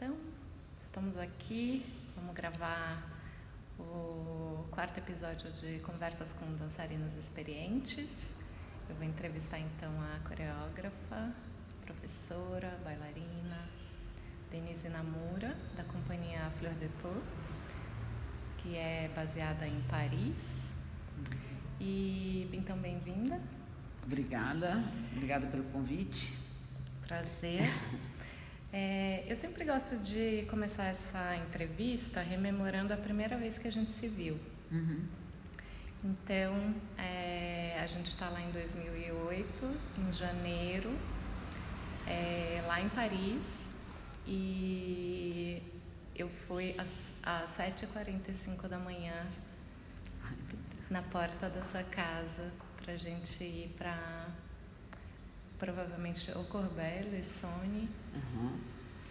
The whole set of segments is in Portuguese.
Então, estamos aqui, vamos gravar o quarto episódio de Conversas com Dançarinas Experientes. Eu vou entrevistar então a coreógrafa, professora, bailarina Denise Namura, da companhia Fleur de Peau, que é baseada em Paris. E então, bem-vinda. Obrigada, obrigada pelo convite. Prazer. É, eu sempre gosto de começar essa entrevista rememorando a primeira vez que a gente se viu. Uhum. Então, é, a gente está lá em 2008, em janeiro, é, lá em Paris, e eu fui às, às 7h45 da manhã na porta da sua casa para a gente ir para provavelmente o Corbel, Sony. Uhum.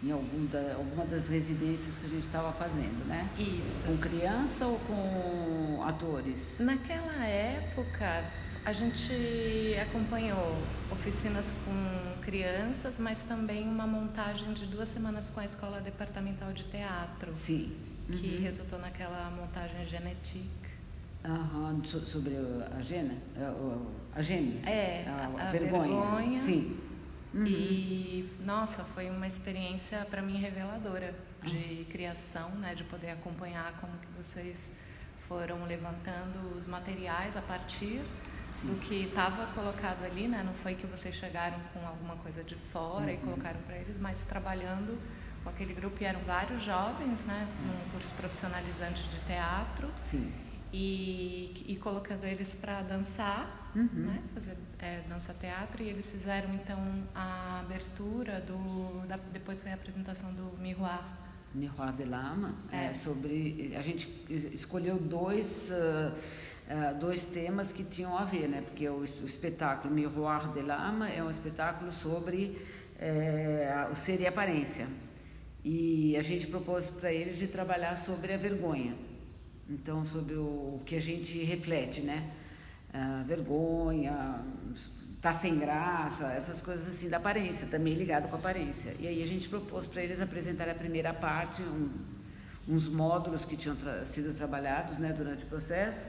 Em algum da, alguma das residências que a gente estava fazendo, né? Isso. Com criança ou com atores? Naquela época, a gente acompanhou oficinas com crianças, mas também uma montagem de duas semanas com a Escola Departamental de Teatro. Sim. Que Uhum. resultou naquela montagem genética. Aham, so- sobre a Gena? A Gene? É, a, a vergonha. vergonha. Sim. Uhum. E, nossa, foi uma experiência para mim reveladora de criação, né, de poder acompanhar como que vocês foram levantando os materiais a partir Sim. do que estava colocado ali, né? Não foi que vocês chegaram com alguma coisa de fora e Uhum. colocaram para eles, mas trabalhando com aquele grupo e eram vários jovens, né, num curso profissionalizante de teatro Sim. E, e colocando eles para dançar, Uhum. né? fazer é, dança teatro e eles fizeram então a abertura do da, depois foi a apresentação do Miroir Miroir de Lama, é. É. sobre a gente es- escolheu dois ah, ah, dois temas que tinham a ver, né? Porque o, o espetáculo Miroir de Lama é um espetáculo sobre eh, o ser e a aparência e a gente propôs para eles de trabalhar sobre a vergonha, então sobre o, que a gente reflete, né? Ah, vergonha, tá sem graça, essas coisas assim da aparência, também ligado com a aparência. E aí a gente propôs para eles apresentar a primeira parte, um, uns módulos que tinham tra- sido trabalhados né, durante o processo,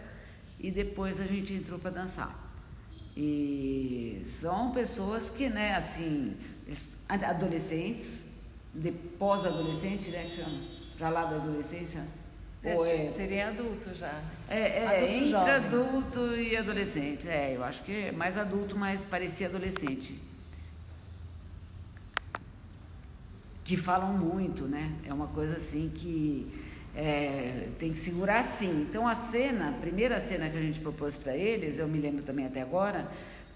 e depois a gente entrou para dançar. E são pessoas que, né, assim, adolescentes, de pós-adolescente, né, que chama, para lá da adolescência, ou É, é seria adulto já é, é Adulto entre jovem. adulto e adolescente. É, eu acho que é mais adulto, mas parecia adolescente. Que falam muito, né? É uma coisa assim que é, tem que segurar sim. Então a cena, a primeira cena que a gente propôs para eles, eu me lembro também até agora,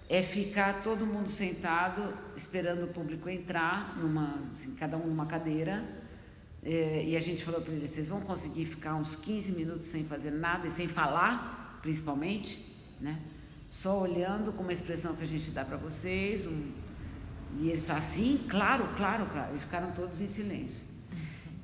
é ficar todo mundo sentado esperando o público entrar, numa, assim, cada um numa cadeira. É, e a gente falou para eles: vocês vão conseguir ficar uns 15 minutos sem fazer nada e sem falar, principalmente, né? Só olhando com uma expressão que a gente dá para vocês. Um... E eles assim: claro, claro, claro. E ficaram todos em silêncio.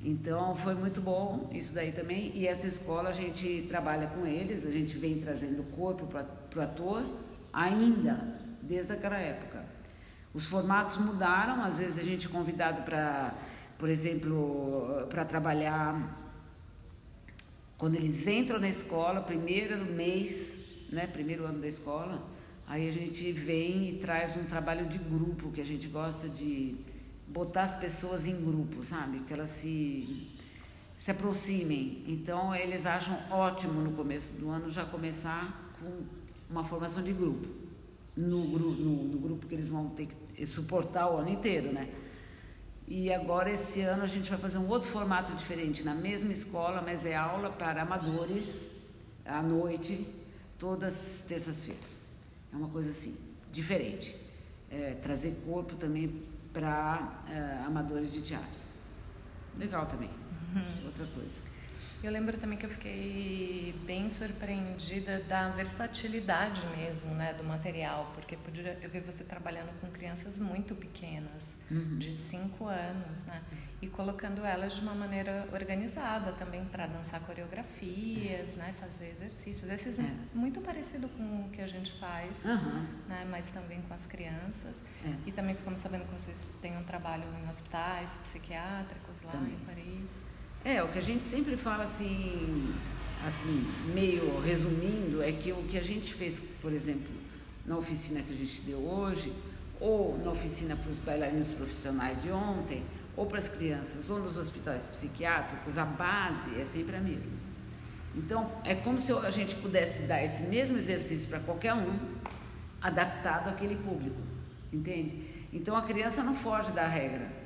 Então foi muito bom isso daí também. E essa escola a gente trabalha com eles, a gente vem trazendo corpo para o ator ainda, desde aquela época. Os formatos mudaram, às vezes a gente é convidado para, por exemplo, para trabalhar quando eles entram na escola, primeiro mês, né, primeiro ano da escola, aí a gente vem e traz um trabalho de grupo, que a gente gosta de botar as pessoas em grupo, sabe? Que elas se, se aproximem. Então, eles acham ótimo no começo do ano já começar com uma formação de grupo. No, no, no grupo que eles vão ter que suportar o ano inteiro, né? E agora, esse ano, a gente vai fazer um outro formato diferente, na mesma escola, mas é aula para amadores, à noite, todas as terças-feiras. É uma coisa assim, diferente. É, trazer corpo também para é, amadores de teatro. Legal também, outra coisa. Eu lembro também que eu fiquei bem surpreendida da versatilidade mesmo, né, do material, porque podia, eu vi você trabalhando com crianças muito pequenas, uhum. de 5 anos, né, e colocando elas de uma maneira organizada também para dançar coreografias, né, fazer exercícios. Esses é. muito parecido com o que a gente faz, uhum. né, mas também com as crianças. É. E também ficamos sabendo que vocês têm um trabalho em hospitais psiquiátricos lá também. em Paris. É, o que a gente sempre fala assim, assim, meio resumindo, é que o que a gente fez, por exemplo, na oficina que a gente deu hoje, ou na oficina para os bailarinos profissionais de ontem, ou para as crianças, ou nos hospitais psiquiátricos, a base é sempre a mesma. Então, é como se a gente pudesse dar esse mesmo exercício para qualquer um, adaptado àquele público, entende? Então, a criança não foge da regra.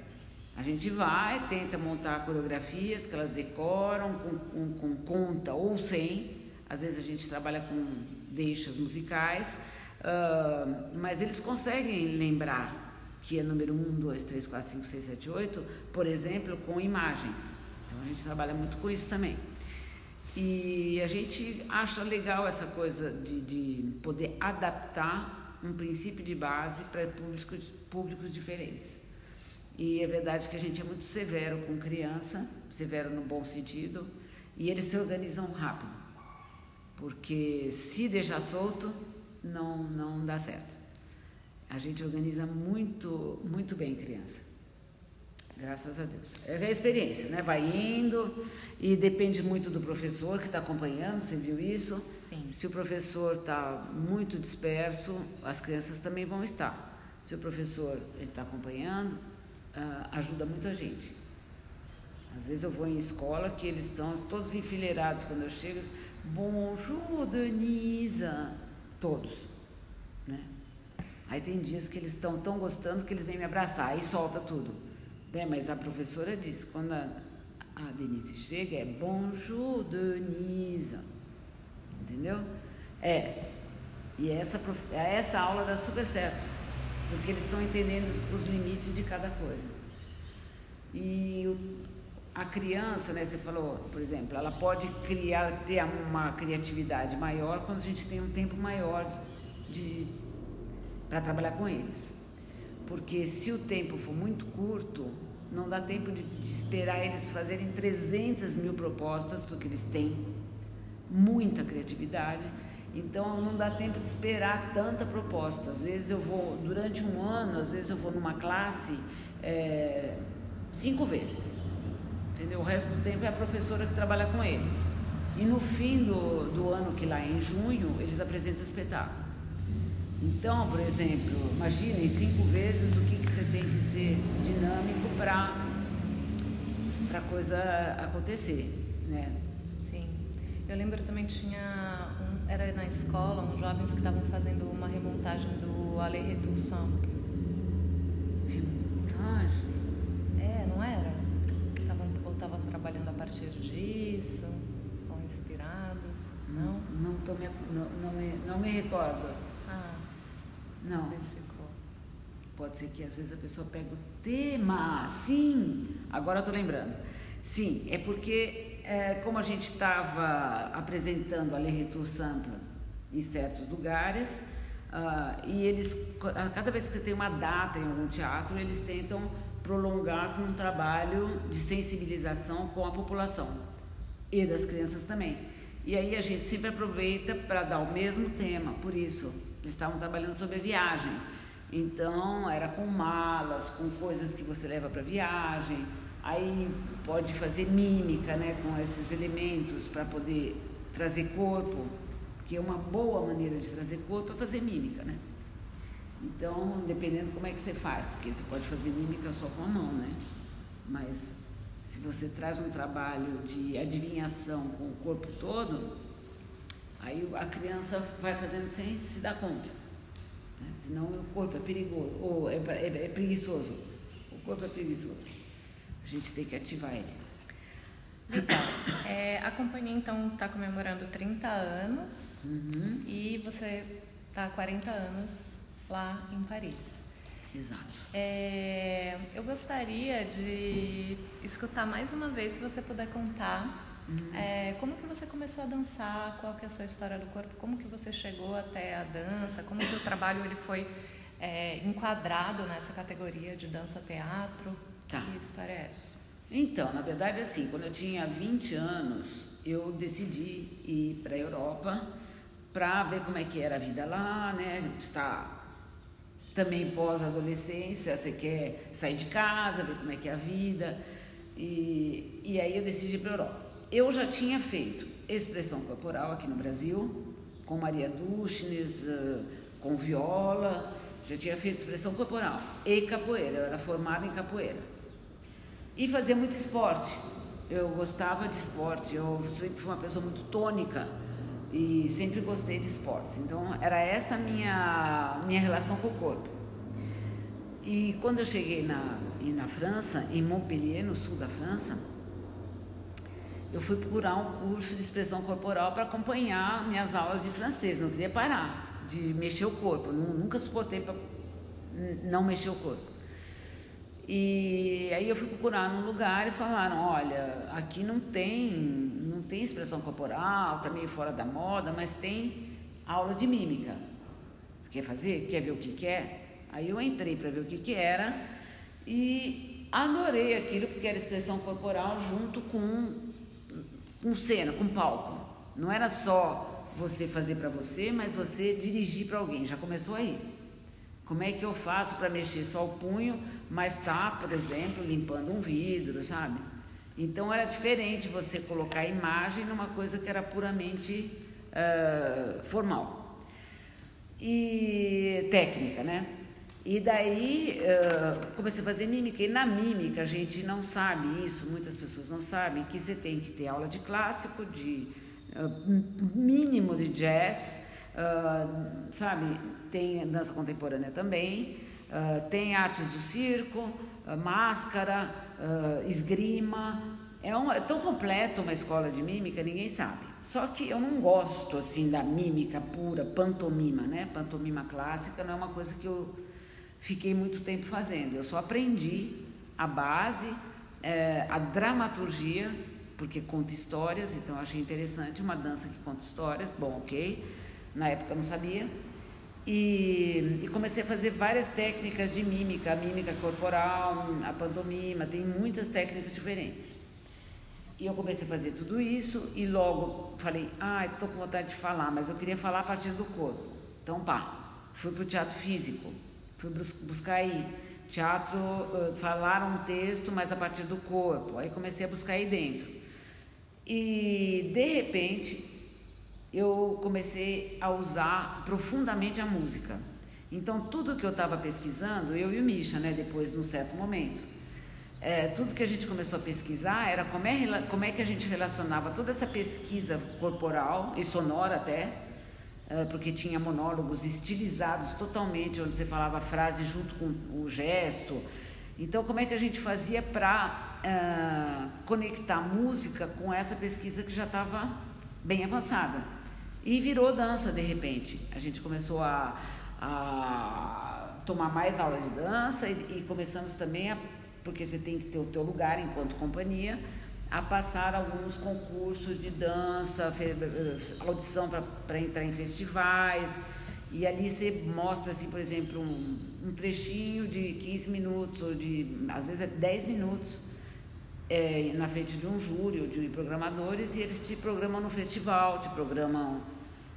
A gente vai, tenta montar coreografias que elas decoram com, com, com conta ou sem. Às vezes a gente trabalha com deixas musicais, uh, mas eles conseguem lembrar que é número 1, 2, 3, 4, 5, 6, 7, 8, por exemplo, com imagens. Então a gente trabalha muito com isso também. E a gente acha legal essa coisa de, de poder adaptar um princípio de base para públicos, públicos diferentes. E é verdade que a gente é muito severo com criança, severo no bom sentido, e eles se organizam rápido, porque se deixar solto, não, não dá certo. A gente organiza muito, muito bem criança. Graças a Deus. É a experiência, né? Vai indo e depende muito do professor que está acompanhando, você viu isso? Sim. Se o professor está muito disperso, as crianças também vão estar. Se o professor está acompanhando, uh, ajuda muito a gente. Às vezes eu vou em escola que eles estão todos enfileirados quando eu chego. Bonjour, Denisa. Todos. Né? Aí tem dias que eles estão tão gostando que eles vêm me abraçar, aí solta tudo. Bem, mas a professora diz, quando a, a Denise chega, é bonjour, Denise. Entendeu? É. E essa, essa aula dá super certo, porque eles estão entendendo os limites de cada coisa. E a criança, né, você falou, por exemplo, ela pode criar, ter uma criatividade maior quando a gente tem um tempo maior de para trabalhar com eles. Porque se o tempo for muito curto, não dá tempo de, de, esperar eles fazerem 300 mil propostas, porque eles têm muita criatividade. Então não dá tempo de esperar tanta proposta. Às vezes eu vou, durante um ano, às vezes eu vou numa classe é, cinco vezes. Entendeu? O resto do tempo é a professora que trabalha com eles. E no fim do, do ano, que lá é em junho, eles apresentam o espetáculo. Então, por exemplo, imaginem cinco vezes o que, que você tem que ser dinâmico para a coisa acontecer, né? Sim. Eu lembro também tinha, era na escola, uns jovens que estavam fazendo uma remontagem do Ale Retução. Remontagem? É, não era? Tavam, ou estavam trabalhando a partir disso, ou inspirados, não? Não, não, tô me, não, não, me, não me recordo. Não. Pode ser que às vezes a pessoa pega o tema. Sim, agora estou lembrando. Sim, é porque, é, como a gente estava apresentando a Lerretur Sampla em certos lugares, uh, e eles, cada vez que tem uma data em algum teatro, eles tentam prolongar com um trabalho de sensibilização com a população e das crianças também. E aí a gente sempre aproveita para dar o mesmo tema, por isso eles estavam trabalhando sobre a viagem. Então, era com malas, com coisas que você leva para viagem. Aí pode fazer mímica, né, com esses elementos para poder trazer corpo, que é uma boa maneira de trazer corpo é fazer mímica, né? Então, dependendo como é que você faz, porque você pode fazer mímica só com a mão, né? Mas se você traz um trabalho de adivinhação com o corpo todo, Aí a criança vai fazendo sem se dar conta. Né? Senão o corpo é perigoso, ou é, é, é preguiçoso. O corpo é preguiçoso. A gente tem que ativar ele. Legal. É, a companhia então está comemorando 30 anos uhum. e você está há 40 anos lá em Paris. Exato. É, eu gostaria de escutar mais uma vez, se você puder contar Uhum. É, como que você começou a dançar? Qual que é a sua história do corpo? Como que você chegou até a dança? Como que o trabalho ele foi é, enquadrado nessa categoria de dança-teatro? Tá. Que história é essa? Então, na verdade, assim, quando eu tinha 20 anos, eu decidi ir para a Europa para ver como é que era a vida lá, né? Está também pós-adolescência, você quer sair de casa, ver como é que é a vida. E, e aí eu decidi ir para a Europa. Eu já tinha feito expressão corporal aqui no Brasil, com Maria Duchnes, eh, com viola, já tinha feito expressão corporal e capoeira, eu era formada em capoeira. E fazia muito esporte. Eu gostava de esporte, eu sempre fui uma pessoa muito tônica e sempre gostei de esportes. Então era essa minha minha relação com o corpo. E quando eu cheguei na na França, em Montpellier, no sul da França, eu fui procurar um curso de expressão corporal para acompanhar minhas aulas de francês. Não queria parar de mexer o corpo. Nunca suportei para não mexer o corpo. E aí eu fui procurar num lugar e falaram, olha, aqui não tem, não tem expressão corporal, tá meio fora da moda, mas tem aula de mímica. Você quer fazer? Quer ver o que, que é? Aí eu entrei para ver o que, que era e adorei aquilo porque era expressão corporal junto com com cena, com palco. Não era só você fazer para você, mas você dirigir para alguém. Já começou aí. Como é que eu faço para mexer só o punho, mas tá, por exemplo, limpando um vidro, sabe? Então era diferente você colocar a imagem numa coisa que era puramente uh, formal e técnica, né? E daí uh, comecei a fazer mímica. E na mímica a gente não sabe isso, muitas pessoas não sabem, que você tem que ter aula de clássico, de uh, mínimo de jazz, uh, sabe? Tem dança contemporânea também, tem artes do circo, máscara, esgrima. É, um, é tão completo uma escola de mímica, ninguém sabe. Só que eu não gosto assim da mímica pura, pantomima, né? Pantomima clássica não é uma coisa que eu fiquei muito tempo fazendo. Eu só aprendi a base, é, a dramaturgia, porque conta histórias, então eu achei interessante uma dança que conta histórias. Bom, ok, na época eu não sabia. E, e, comecei a fazer várias técnicas de mímica, a mímica corporal, a pantomima, tem muitas técnicas diferentes. E eu comecei a fazer tudo isso e logo falei, ah, estou com vontade de falar, mas eu queria falar a partir do corpo. Então, pá, fui para o teatro físico, Fui buscar aí teatro, falar um texto, mas a partir do corpo. Aí comecei a buscar aí dentro. E de repente eu comecei a usar profundamente a música. Então tudo que eu estava pesquisando, eu e o Misha, né, depois num certo momento, é, tudo que a gente começou a pesquisar era como é, como é que a gente relacionava toda essa pesquisa corporal e sonora até eh, porque tinha monólogos estilizados totalmente, onde você falava a frase junto com o gesto. Então, como é que a gente fazia para eh, conectar música com essa pesquisa que já estava bem avançada? E virou dança de repente. A gente começou a, a tomar mais aulas de dança e, e começamos também a, porque você tem que ter o teu lugar enquanto companhia, a passar alguns concursos de dança, audição para entrar em festivais. E ali você mostra, assim, por exemplo, um, um, trechinho de 15 minutos, ou de, às vezes é 10 minutos, é, na frente de um júri ou de programadores, e eles te programam no festival, te programam.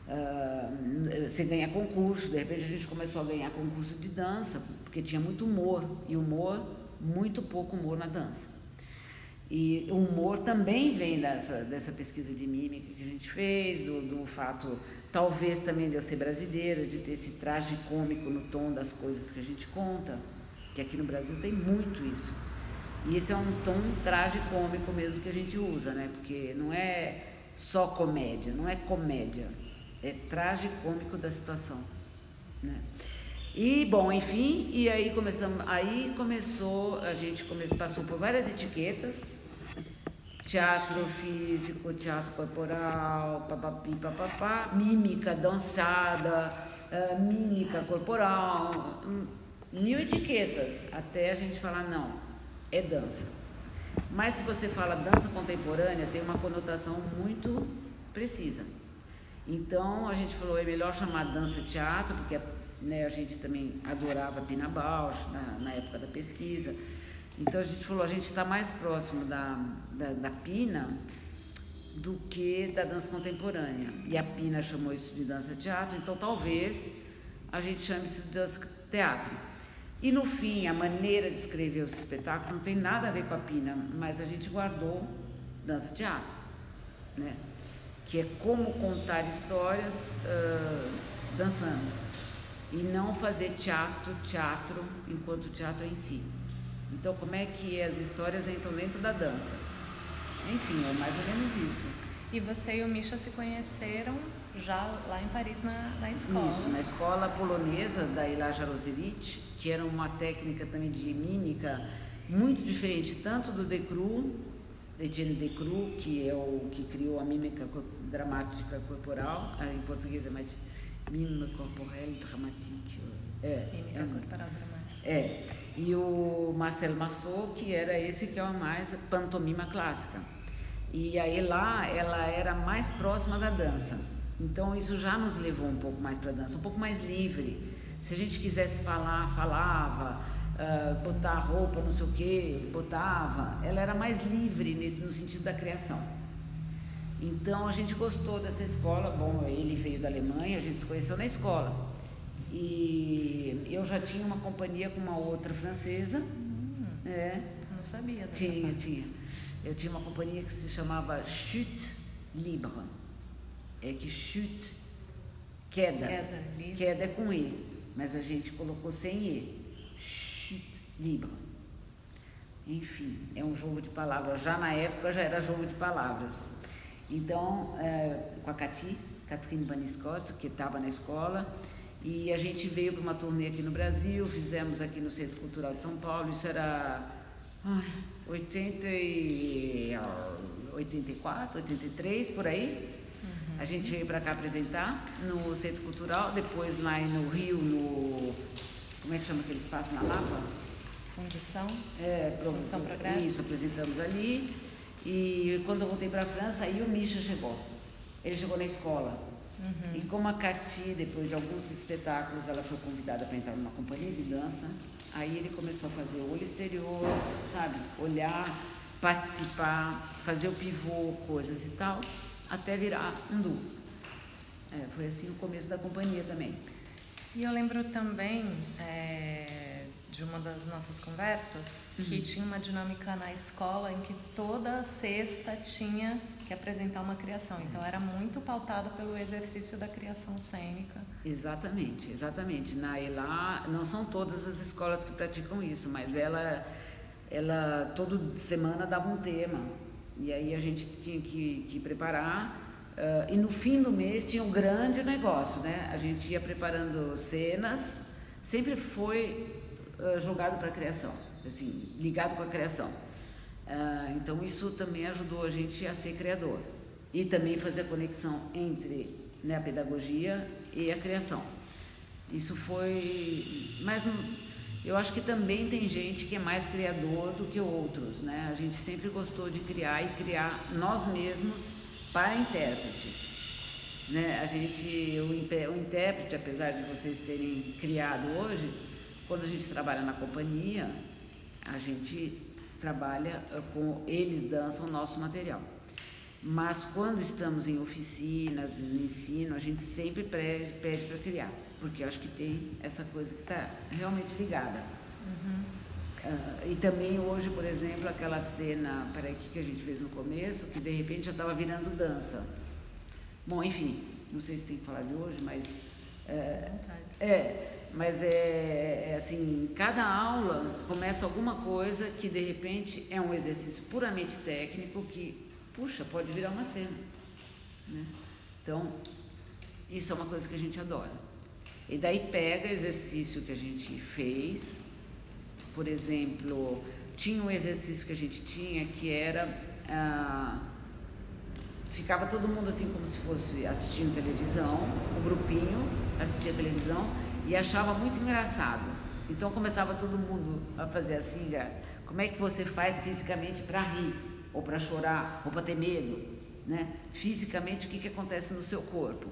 Uh, você ganha concurso, de repente a gente começou a ganhar concurso de dança, porque tinha muito humor, e humor, muito pouco humor na dança. E o humor também vem dessa, dessa pesquisa de mímica que a gente fez, do, do fato, talvez também de eu ser brasileira, de ter esse traje cômico no tom das coisas que a gente conta, que aqui no Brasil tem muito isso. E esse é um tom traje cômico mesmo que a gente usa, né? Porque não é só comédia, não é comédia, é traje cômico da situação, né? E bom, enfim, e aí começamos, aí começou, a gente come, passou por várias etiquetas, teatro físico, teatro corporal, papapi, papapá, mímica dançada, uh, mímica corporal, hum, mil etiquetas, até a gente falar, não, é dança. Mas se você fala dança contemporânea, tem uma conotação muito precisa. Então a gente falou, é melhor chamar dança teatro, porque né, a gente também adorava Pina Bausch na, na época da pesquisa. Então a gente falou, a gente está mais próximo da, da, da Pina do que da dança contemporânea. E a Pina chamou isso de dança teatro, então talvez a gente chame isso de dança teatro. E no fim, a maneira de escrever os espetáculos não tem nada a ver com a Pina, mas a gente guardou dança teatro, né? Que é como contar histórias uh, dançando e não fazer teatro, teatro enquanto teatro em si. Então, como é que as histórias entram dentro da dança? Enfim, é mais ou menos isso. E você e o Misha se conheceram já lá em Paris na, na escola? Isso, na escola polonesa da Ila Jarosevich, que era uma técnica também de mímica muito diferente, tanto do Decru, Etienne Decru, que é o que criou a mímica dramática corporal, ah, em português é mais mime corporel dramatique. É, mímica é, corporal dramática. É. E o Marcel Marceau, que era esse que é o mais pantomima clássica. E aí lá ela era mais próxima da dança. Então isso já nos levou um pouco mais para a dança, um pouco mais livre. Se a gente quisesse falar, falava, uh, botar roupa, não sei o que, botava. Ela era mais livre nesse no sentido da criação. Então a gente gostou dessa escola. Bom, ele veio da Alemanha, a gente se conheceu na escola. E eu já tinha uma companhia com uma outra francesa. Hum, é. Não sabia. Tinha, parte. tinha. Eu tinha uma companhia que se chamava Chute Libre. É que chute, queda. Queda, queda é com E, mas a gente colocou sem E. Chute Libre. Enfim, é um jogo de palavras. Já na época já era jogo de palavras. Então, é, com a Cati, Catherine Baniscott, que estava na escola, e a gente veio para uma turnê aqui no Brasil, fizemos aqui no Centro Cultural de São Paulo, isso era ai, 80 e, 84, 83, por aí. Uhum. A gente veio para cá apresentar no Centro Cultural, depois lá no Rio, no. Como é que chama aquele espaço na Lapa? Fundição? É, Fundição Progresso. Isso, apresentamos ali. E quando eu voltei para a França, aí o Misha chegou. Ele chegou na escola. Uhum. E como a Cati, depois de alguns espetáculos, ela foi convidada para entrar numa companhia de dança, aí ele começou a fazer olho exterior, sabe? Olhar, participar, fazer o pivô, coisas e tal, até virar um duo. É, foi assim o começo da companhia também. E eu lembro também é, de uma das nossas conversas uhum. que tinha uma dinâmica na escola em que toda sexta tinha que apresentar uma criação. Então era muito pautado pelo exercício da criação cênica. Exatamente, exatamente. Na ELA, não são todas as escolas que praticam isso, mas ela, ela toda semana dava um tema. E aí a gente tinha que, que preparar. Uh, e no fim do mês tinha um grande negócio, né? A gente ia preparando cenas, sempre foi uh, jogado para a criação, assim, ligado com a criação. Ah, então isso também ajudou a gente a ser criador e também fazer a conexão entre né, a pedagogia e a criação. Isso foi, mas eu acho que também tem gente que é mais criador do que outros, né? A gente sempre gostou de criar e criar nós mesmos para intérpretes. Né? A gente, o intérprete, apesar de vocês terem criado hoje, quando a gente trabalha na companhia, a gente trabalha eh, com eles dançam o nosso material. Mas quando estamos em oficinas, no ensino, a gente sempre pede, pede para criar, porque eu acho que tem essa coisa que está realmente ligada. Uhum. Uh, e também hoje, por exemplo, aquela cena, peraí, que a gente fez no começo, que de repente já estava virando dança. Bom, enfim, não sei se tem que falar de hoje, mas. Uh, é, mas é, é, assim, cada aula começa alguma coisa que de repente é um exercício puramente técnico que, puxa, pode virar uma cena. Né? Então, isso é uma coisa que a gente adora. E daí pega exercício que a gente fez, por exemplo, tinha um exercício que a gente tinha que era. Ah, ficava todo mundo assim como se fosse assistindo televisão, o um grupinho assistia televisão e achava muito engraçado. Então começava todo mundo a fazer assim, Como é que você faz fisicamente para rir, ou para chorar, ou para ter medo, né? Fisicamente, o que, que acontece no seu corpo?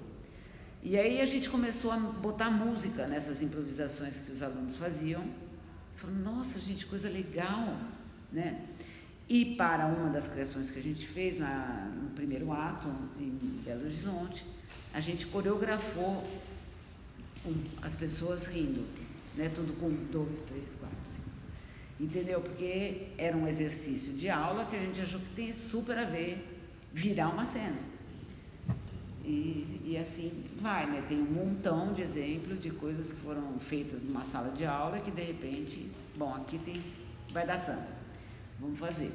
E aí a gente começou a botar música nessas improvisações que os alunos faziam. Falando, nossa, gente, coisa legal, né? E para uma das criações que a gente fez na, no primeiro ato, em Belo Horizonte, a gente coreografou as pessoas rindo, né? Tudo com dois, três, quatro, cinco. Entendeu? Porque era um exercício de aula que a gente achou que tem super a ver virar uma cena. E, e assim vai, né? Tem um montão de exemplos de coisas que foram feitas numa sala de aula que de repente, bom, aqui tem, vai dar samba. Vamos fazer.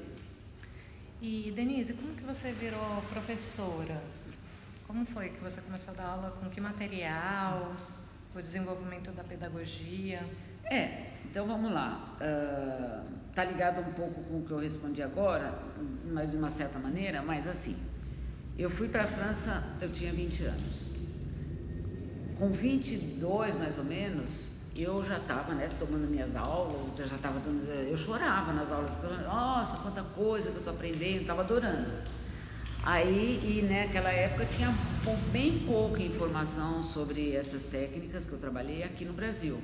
E Denise, como que você virou professora? Como foi que você começou a dar aula? Com que material? O desenvolvimento da pedagogia? É, então vamos lá. Uh, tá ligado um pouco com o que eu respondi agora, mas de uma certa maneira, mas assim. Eu fui para a França, eu tinha 20 anos. Com 22 mais ou menos, eu já estava né, tomando minhas aulas, eu já estava dando. Eu chorava nas aulas, nossa, quanta coisa que eu estou aprendendo, estava adorando. Aí, e naquela época tinha bem pouca informação sobre essas técnicas que eu trabalhei aqui no Brasil.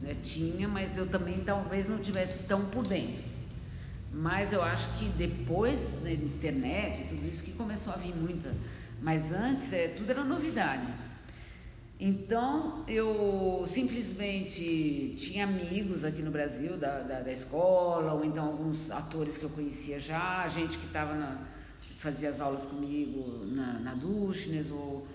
Né? Tinha, mas eu também talvez não tivesse tão por dentro. Mas eu acho que depois da internet, tudo isso que começou a vir muita. Mas antes, é, tudo era novidade. Então eu simplesmente tinha amigos aqui no Brasil da, da, da, escola, ou então alguns atores que eu conhecia já, gente que estava na, fazia as aulas comigo na, na Duchnes, ou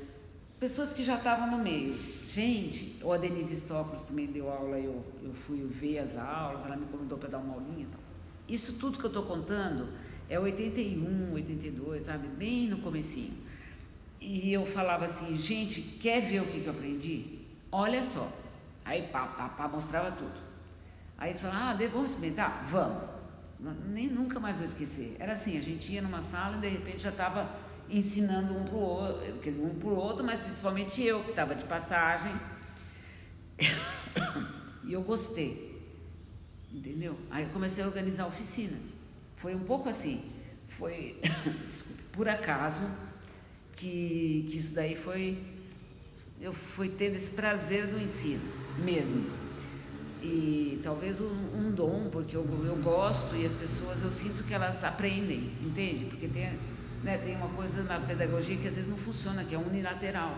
pessoas que já estavam no meio. Gente, ou a Denise Stoplos também deu aula, eu, eu fui ver as aulas, ela me convidou para dar uma aulinha. Então. Isso tudo que eu estou contando é 81, 82, sabe? Bem no comecinho. E eu falava assim, gente, quer ver o que, que eu aprendi? Olha só. Aí pá, pá, pá, mostrava tudo. Aí eles falavam, ah, vamos experimentar? Vamos. Nem nunca mais vou esquecer. Era assim, a gente ia numa sala e de repente já estava ensinando um para o outro, um para o outro, mas principalmente eu que estava de passagem. e eu gostei. Entendeu? Aí eu comecei a organizar oficinas. Foi um pouco assim. Foi, desculpe, por acaso que, que isso daí foi. Eu fui tendo esse prazer do ensino, mesmo. E talvez um, um dom, porque eu, eu gosto e as pessoas, eu sinto que elas aprendem, entende? Porque tem, né, tem uma coisa na pedagogia que às vezes não funciona, que é unilateral.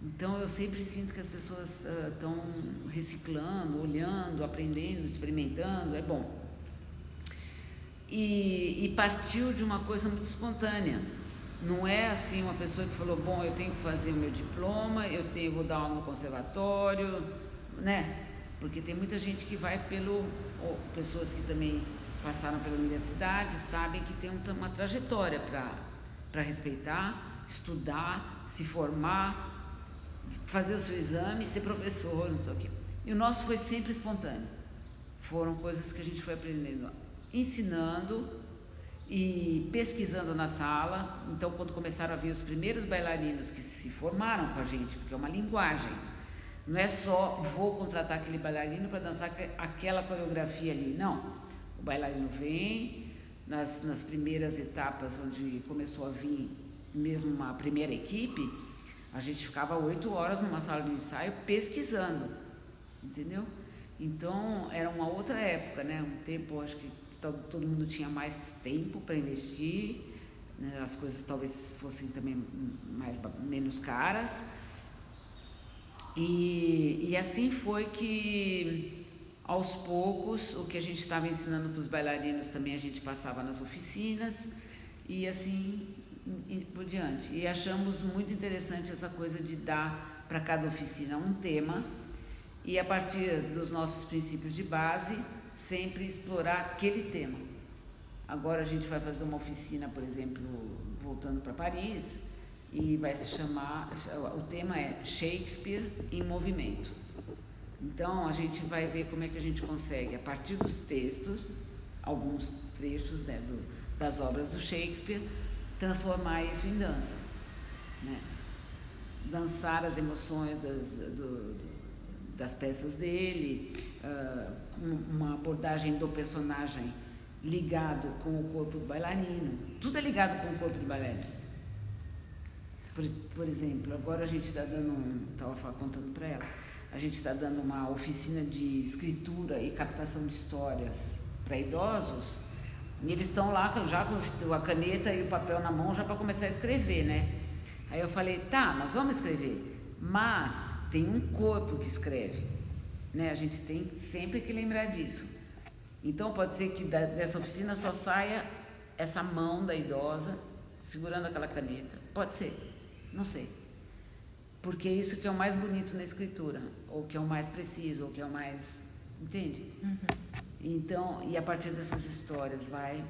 Então eu sempre sinto que as pessoas estão uh, reciclando, olhando, aprendendo, experimentando, é bom. E, e partiu de uma coisa muito espontânea. Não é assim uma pessoa que falou, bom, eu tenho que fazer o meu diploma, eu tenho, vou dar aula no conservatório, né? Porque tem muita gente que vai pelo, pessoas que também passaram pela universidade, sabem que tem uma trajetória para respeitar, estudar, se formar, fazer o seu exame, ser professor, não sei o quê. E o nosso foi sempre espontâneo. Foram coisas que a gente foi aprendendo, ensinando, e pesquisando na sala. Então, quando começaram a vir os primeiros bailarinos que se formaram com a gente, porque é uma linguagem, não é só vou contratar aquele bailarino para dançar aquela coreografia ali, não. O bailarino vem nas, nas primeiras etapas, onde começou a vir mesmo uma primeira equipe, a gente ficava oito horas numa sala de ensaio pesquisando, entendeu? Então era uma outra época, né? Um tempo, acho que todo mundo tinha mais tempo para investir, né? as coisas talvez fossem também mais, menos caras. E, e assim foi que, aos poucos, o que a gente estava ensinando para os bailarinos também a gente passava nas oficinas e assim por diante. E achamos muito interessante essa coisa de dar para cada oficina um tema e a partir dos nossos princípios de base sempre explorar aquele tema. Agora a gente vai fazer uma oficina, por exemplo, voltando para Paris, e vai se chamar, o tema é Shakespeare em movimento. Então a gente vai ver como é que a gente consegue, a partir dos textos, alguns trechos né, do, das obras do Shakespeare, transformar isso em dança. Né? Dançar as emoções das, do, das peças dele, uh, uma abordagem do personagem ligado com o corpo do bailarino. Tudo é ligado com o corpo do bailarino. Por, por exemplo, agora a gente está dando, estava contando para ela, a gente está dando uma oficina de escritura e captação de histórias para idosos. E eles estão lá já com a caneta e o papel na mão já para começar a escrever, né? Aí eu falei, tá, nós vamos escrever, mas tem um corpo que escreve, né? A gente tem sempre que lembrar disso. Então pode ser que dessa oficina só saia essa mão da idosa segurando aquela caneta. Pode ser, não sei. Porque é isso que é o mais bonito na escritura, ou que é o mais preciso, ou que é o mais. Entende? Uhum. Então, e a partir dessas histórias vai,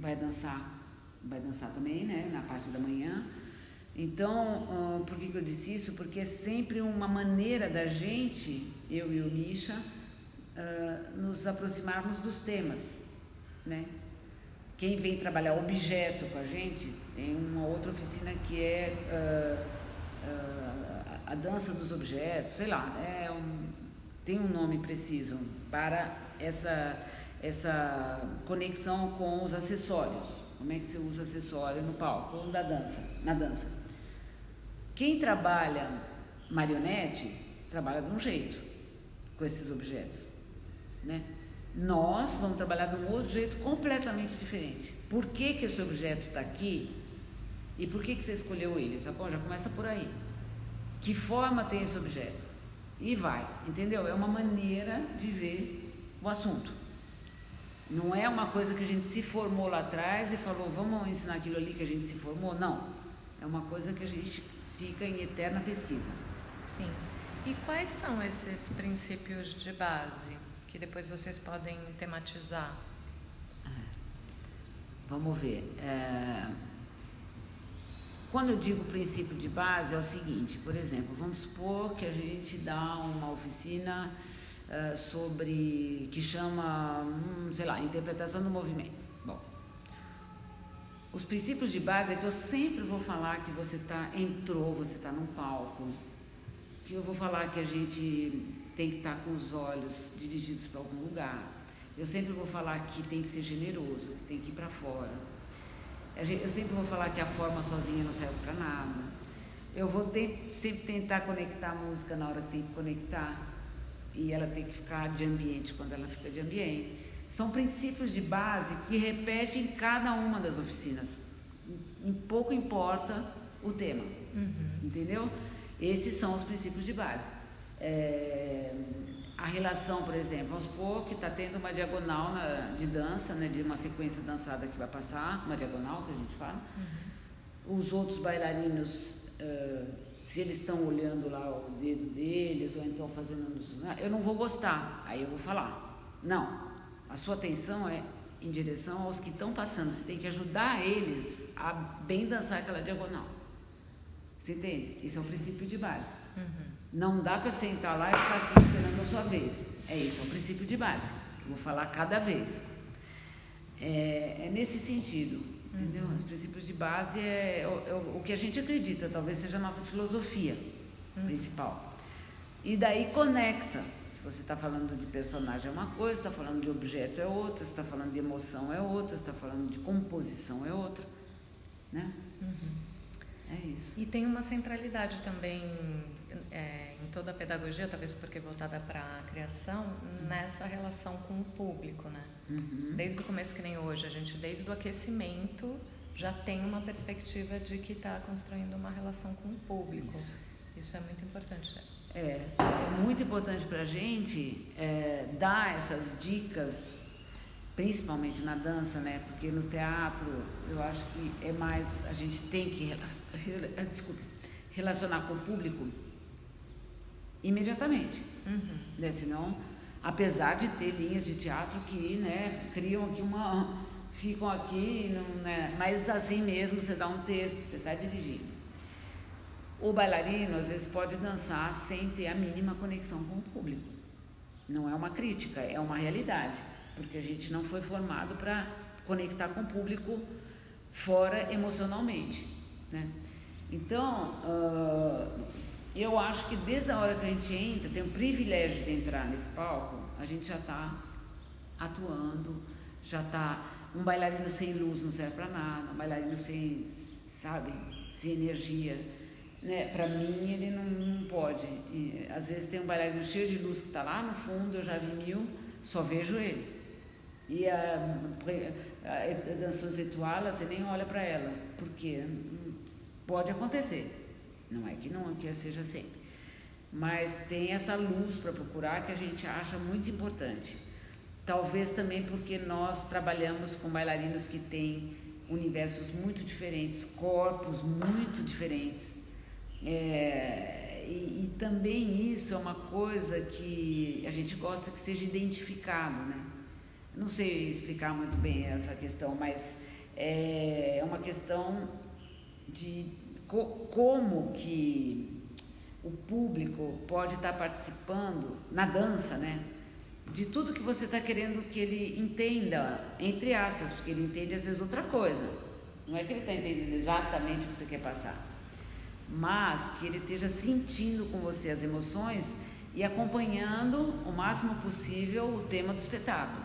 vai dançar. Vai dançar também, né? Na parte da manhã. Então, uh, por que, que eu disse isso? Porque é sempre uma maneira da gente, eu e o Misha, uh, nos aproximarmos dos temas, né? Quem vem trabalhar objeto com a gente, tem uma outra oficina que é uh, a dança dos objetos, sei lá, é um, tem um nome preciso para essa, essa conexão com os acessórios. Como é que você usa acessório no palco ou da dança, na dança? Quem trabalha marionete trabalha de um jeito com esses objetos, né? Nós vamos trabalhar de um outro jeito completamente diferente. Por que, que esse objeto está aqui e por que, que você escolheu ele? Tá bom? Já começa por aí. Que forma tem esse objeto? E vai, entendeu? É uma maneira de ver o assunto. Não é uma coisa que a gente se formou lá atrás e falou, vamos ensinar aquilo ali que a gente se formou. Não. É uma coisa que a gente fica em eterna pesquisa. Sim. E quais são esses princípios de base que depois vocês podem tematizar? É. Vamos ver. É... Quando eu digo princípio de base, é o seguinte: por exemplo, vamos supor que a gente dá uma oficina uh, sobre. que chama, hum, sei lá, interpretação do movimento. Os princípios de base é que eu sempre vou falar que você tá, entrou, você está num palco, que eu vou falar que a gente tem que estar com os olhos dirigidos para algum lugar. Eu sempre vou falar que tem que ser generoso, que tem que ir para fora. Eu sempre vou falar que a forma sozinha não serve para nada. Eu vou ter, sempre tentar conectar a música na hora que tem que conectar. E ela tem que ficar de ambiente quando ela fica de ambiente. São princípios de base que repetem em cada uma das oficinas. Em pouco importa o tema, uhum. entendeu? Esses são os princípios de base. É, a relação, por exemplo, vamos supor que está tendo uma diagonal na, de dança, né, de uma sequência dançada que vai passar, uma diagonal que a gente fala. Uhum. Os outros bailarinos, uh, se eles estão olhando lá o dedo deles ou então fazendo. Eu não vou gostar, aí eu vou falar. Não, a sua atenção é em direção aos que estão passando. Você tem que ajudar eles a bem dançar aquela diagonal. Você entende? Isso é o princípio de base. Uhum. Não dá para sentar lá e ficar assim esperando a sua vez. É isso, é o princípio de base. Eu vou falar cada vez. É, é nesse sentido, entendeu? Uhum. Os princípios de base é, é, o, é, o que a gente acredita, talvez seja a nossa filosofia uhum. principal. E daí conecta você está falando de personagem é uma coisa, está falando de objeto é outra, está falando de emoção é outra, está falando de composição é outra, né? Uhum. É isso. E tem uma centralidade também é, em toda a pedagogia, talvez porque voltada para a criação, uhum. nessa relação com o público, né? Uhum. Desde o começo, que nem hoje, a gente, desde o aquecimento, já tem uma perspectiva de que está construindo uma relação com o público. Isso, Isso é muito importante. Né? É, é muito importante para a gente é, dar essas dicas, principalmente na dança, né? Porque no teatro eu acho que é mais a gente tem que desculpa, relacionar com o público imediatamente, uhum. né? Senão, apesar de ter linhas de teatro que, né, criam aqui uma ficam aqui, não, né? mas assim mesmo você dá um texto, você está dirigindo. O bailarino, às vezes, pode dançar sem ter a mínima conexão com o público. Não é uma crítica, é uma realidade, porque a gente não foi formado para conectar com o público fora emocionalmente. Né? Então, uh, eu acho que desde a hora que a gente entra, tem o privilégio de entrar nesse palco, a gente já está atuando, já está. Um bailarino sem luz não serve para nada, um bailarino sem, sabe, sem energia. Né? Para mim, ele não, não pode. E, às vezes tem um bailarino cheio de luz que está lá no fundo, eu já vi mil, só vejo ele. E a, a, a dançosa você nem olha para ela, porque pode acontecer. Não é que não que seja sempre. Mas tem essa luz para procurar que a gente acha muito importante. Talvez também porque nós trabalhamos com bailarinos que têm universos muito diferentes, corpos muito diferentes. É, e, e, também isso é uma coisa que a gente gosta que seja identificado, né? Não sei explicar muito bem essa questão, mas é, é uma questão de co como que o público pode estar participando na dança, né? De tudo que você está querendo que ele entenda, entre aspas, porque ele entende às vezes outra coisa. Não é que ele está entendendo exatamente o que você quer passar, mas que ele esteja sentindo com você as emoções e acompanhando o máximo possível o tema do espetáculo,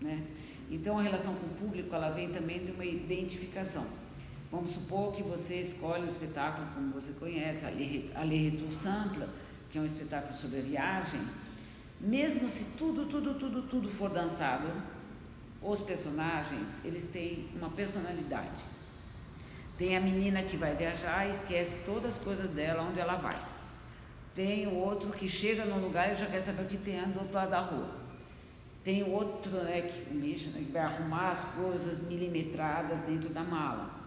né? Então a relação com o público ela vem também de uma identificação. Vamos supor que você escolhe um espetáculo como você conhece, a Lerretu Sampla, que é um espetáculo sobre a viagem. Mesmo se tudo, tudo, tudo, tudo for dançado, os personagens, eles têm uma personalidade. Tem a menina que vai viajar e esquece todas as coisas dela, onde ela vai. Tem o outro que chega num lugar e já quer saber o que tem do outro lado da rua. Tem o outro né, que, né, que vai arrumar as coisas milimetradas dentro da mala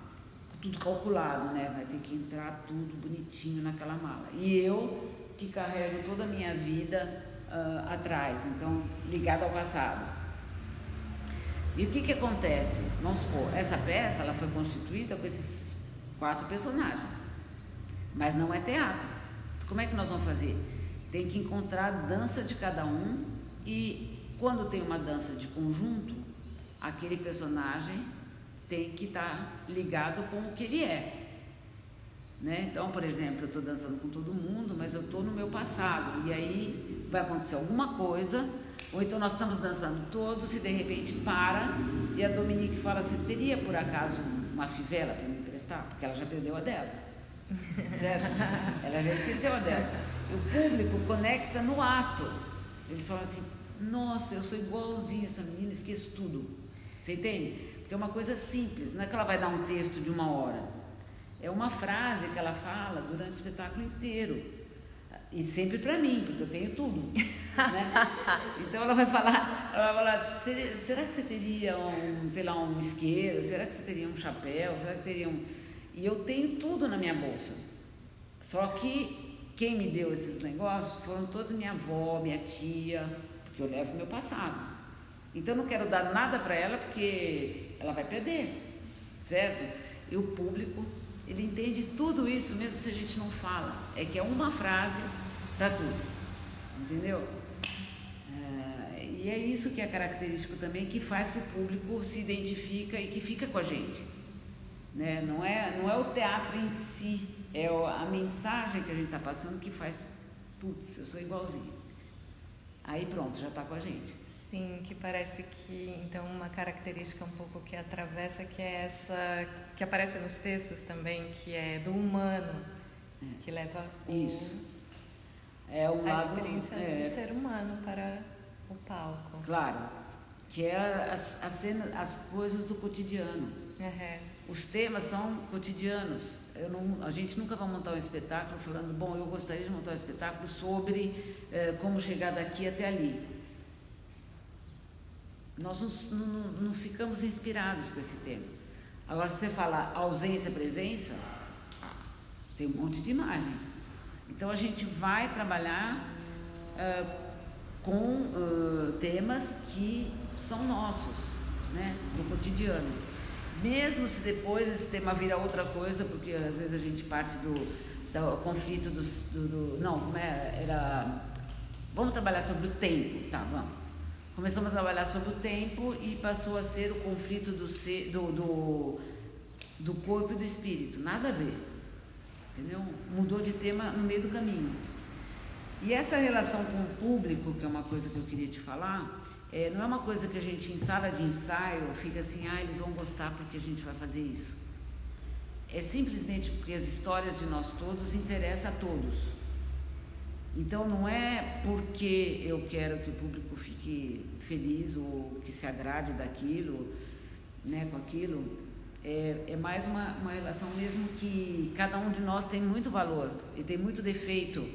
tudo calculado, né? Vai ter que entrar tudo bonitinho naquela mala. E eu que carrego toda a minha vida uh, atrás, então ligado ao passado. E o que que acontece? Vamos supor, essa peça ela foi constituída com esses quatro personagens, mas não é teatro. Como é que nós vamos fazer? Tem que encontrar a dança de cada um e quando tem uma dança de conjunto, aquele personagem tem que estar tá ligado com o que ele é. Né? Então, por exemplo, eu estou dançando com todo mundo, mas eu estou no meu passado, e aí vai acontecer alguma coisa, ou então nós estamos dançando todos e de repente para, e a Dominique fala assim: teria por acaso uma fivela para me emprestar? Porque ela já perdeu a dela. Certo? Ela já esqueceu a dela. E o público conecta no ato. Eles falam assim: nossa, eu sou igualzinha essa menina, esqueço tudo. Você entende? É uma coisa simples, não é que ela vai dar um texto de uma hora. É uma frase que ela fala durante o espetáculo inteiro. E sempre para mim, porque eu tenho tudo. Né? Então ela vai falar, ela vai falar, será que você teria um, sei lá, um isqueiro? Será que você teria um chapéu? Será que teria um. E eu tenho tudo na minha bolsa. Só que quem me deu esses negócios foram toda minha avó, minha tia, porque eu levo meu passado. Então eu não quero dar nada para ela porque ela vai perder, certo? E o público, ele entende tudo isso mesmo se a gente não fala. É que é uma frase para tudo, entendeu? É, e é isso que é característico também que faz que o público se identifica e que fica com a gente. Né? Não, é, não é o teatro em si, é a mensagem que a gente está passando que faz, putz, eu sou igualzinho. Aí pronto, já está com a gente. Sim, que parece que então uma característica um pouco que atravessa que é essa que aparece nos textos também, que é do humano, é. que leva isso é o a lado, experiência é, do ser humano para o palco. Claro, que é as, as, cenas, as coisas do cotidiano. Uhum. Os temas são cotidianos. Não, a gente nunca vai montar um espetáculo falando, bom, eu gostaria de montar um espetáculo sobre eh, como chegar daqui até ali. Nós não, não, não ficamos inspirados com esse tema. Agora, se você falar ausência, presença, tem um monte de imagem. Então, a gente vai trabalhar uh, com uh, temas que são nossos, né, do cotidiano. Mesmo se depois esse tema vira outra coisa, porque às vezes a gente parte do, do conflito do, do, do não, como é, era, vamos trabalhar sobre o tempo, tá, vamos. Começamos a trabalhar sobre o tempo e passou a ser o conflito do, ser, do, do, do corpo e do espírito. Nada a ver. entendeu? Mudou de tema no meio do caminho. E essa relação com o público, que é uma coisa que eu queria te falar, é, não é uma coisa que a gente em sala de ensaio fica assim, ah, eles vão gostar porque a gente vai fazer isso. É simplesmente porque as histórias de nós todos interessam a todos. Então não é porque eu quero que o público fique feliz ou que se agrade daquilo, né, com aquilo. É, é mais uma, uma relação mesmo que cada um de nós tem muito valor e tem muito defeito.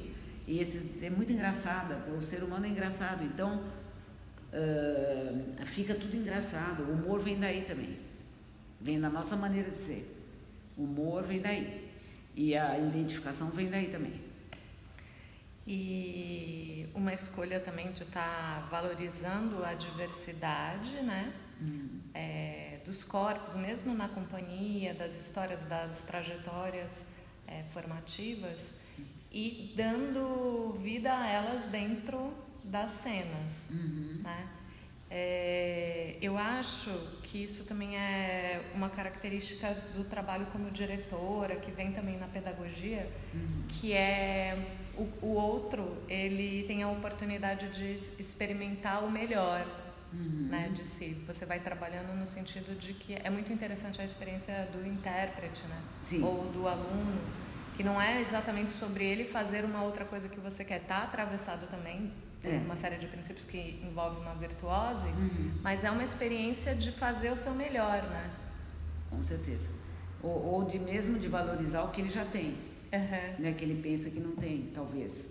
E esse, é muito engraçada, o ser humano é engraçado. Então uh, fica tudo engraçado. O humor vem daí também. Vem da nossa maneira de ser. O humor vem daí. E a identificação vem daí também. E uma escolha também de estar tá valorizando a diversidade, né? Hum. É, dos corpos, mesmo na companhia, das histórias, das trajetórias é, formativas e dando vida a elas dentro das cenas, uhum. né? É, eu acho que isso também é uma característica do trabalho como diretora, que vem também na pedagogia, uhum. que é o, o, outro, ele tem a oportunidade de experimentar o melhor uhum. né, de si. Você vai trabalhando no sentido de que é muito interessante a experiência do intérprete, né? Sim. Ou do aluno, que não é exatamente sobre ele fazer uma outra coisa que você quer. Tá atravessado também é. uma série de princípios que envolve uma virtuose, uhum. mas é uma experiência de fazer o seu melhor, né? Com certeza. Ou, ou de mesmo de valorizar o que ele já tem, uhum. né? Que ele pensa que não tem, talvez.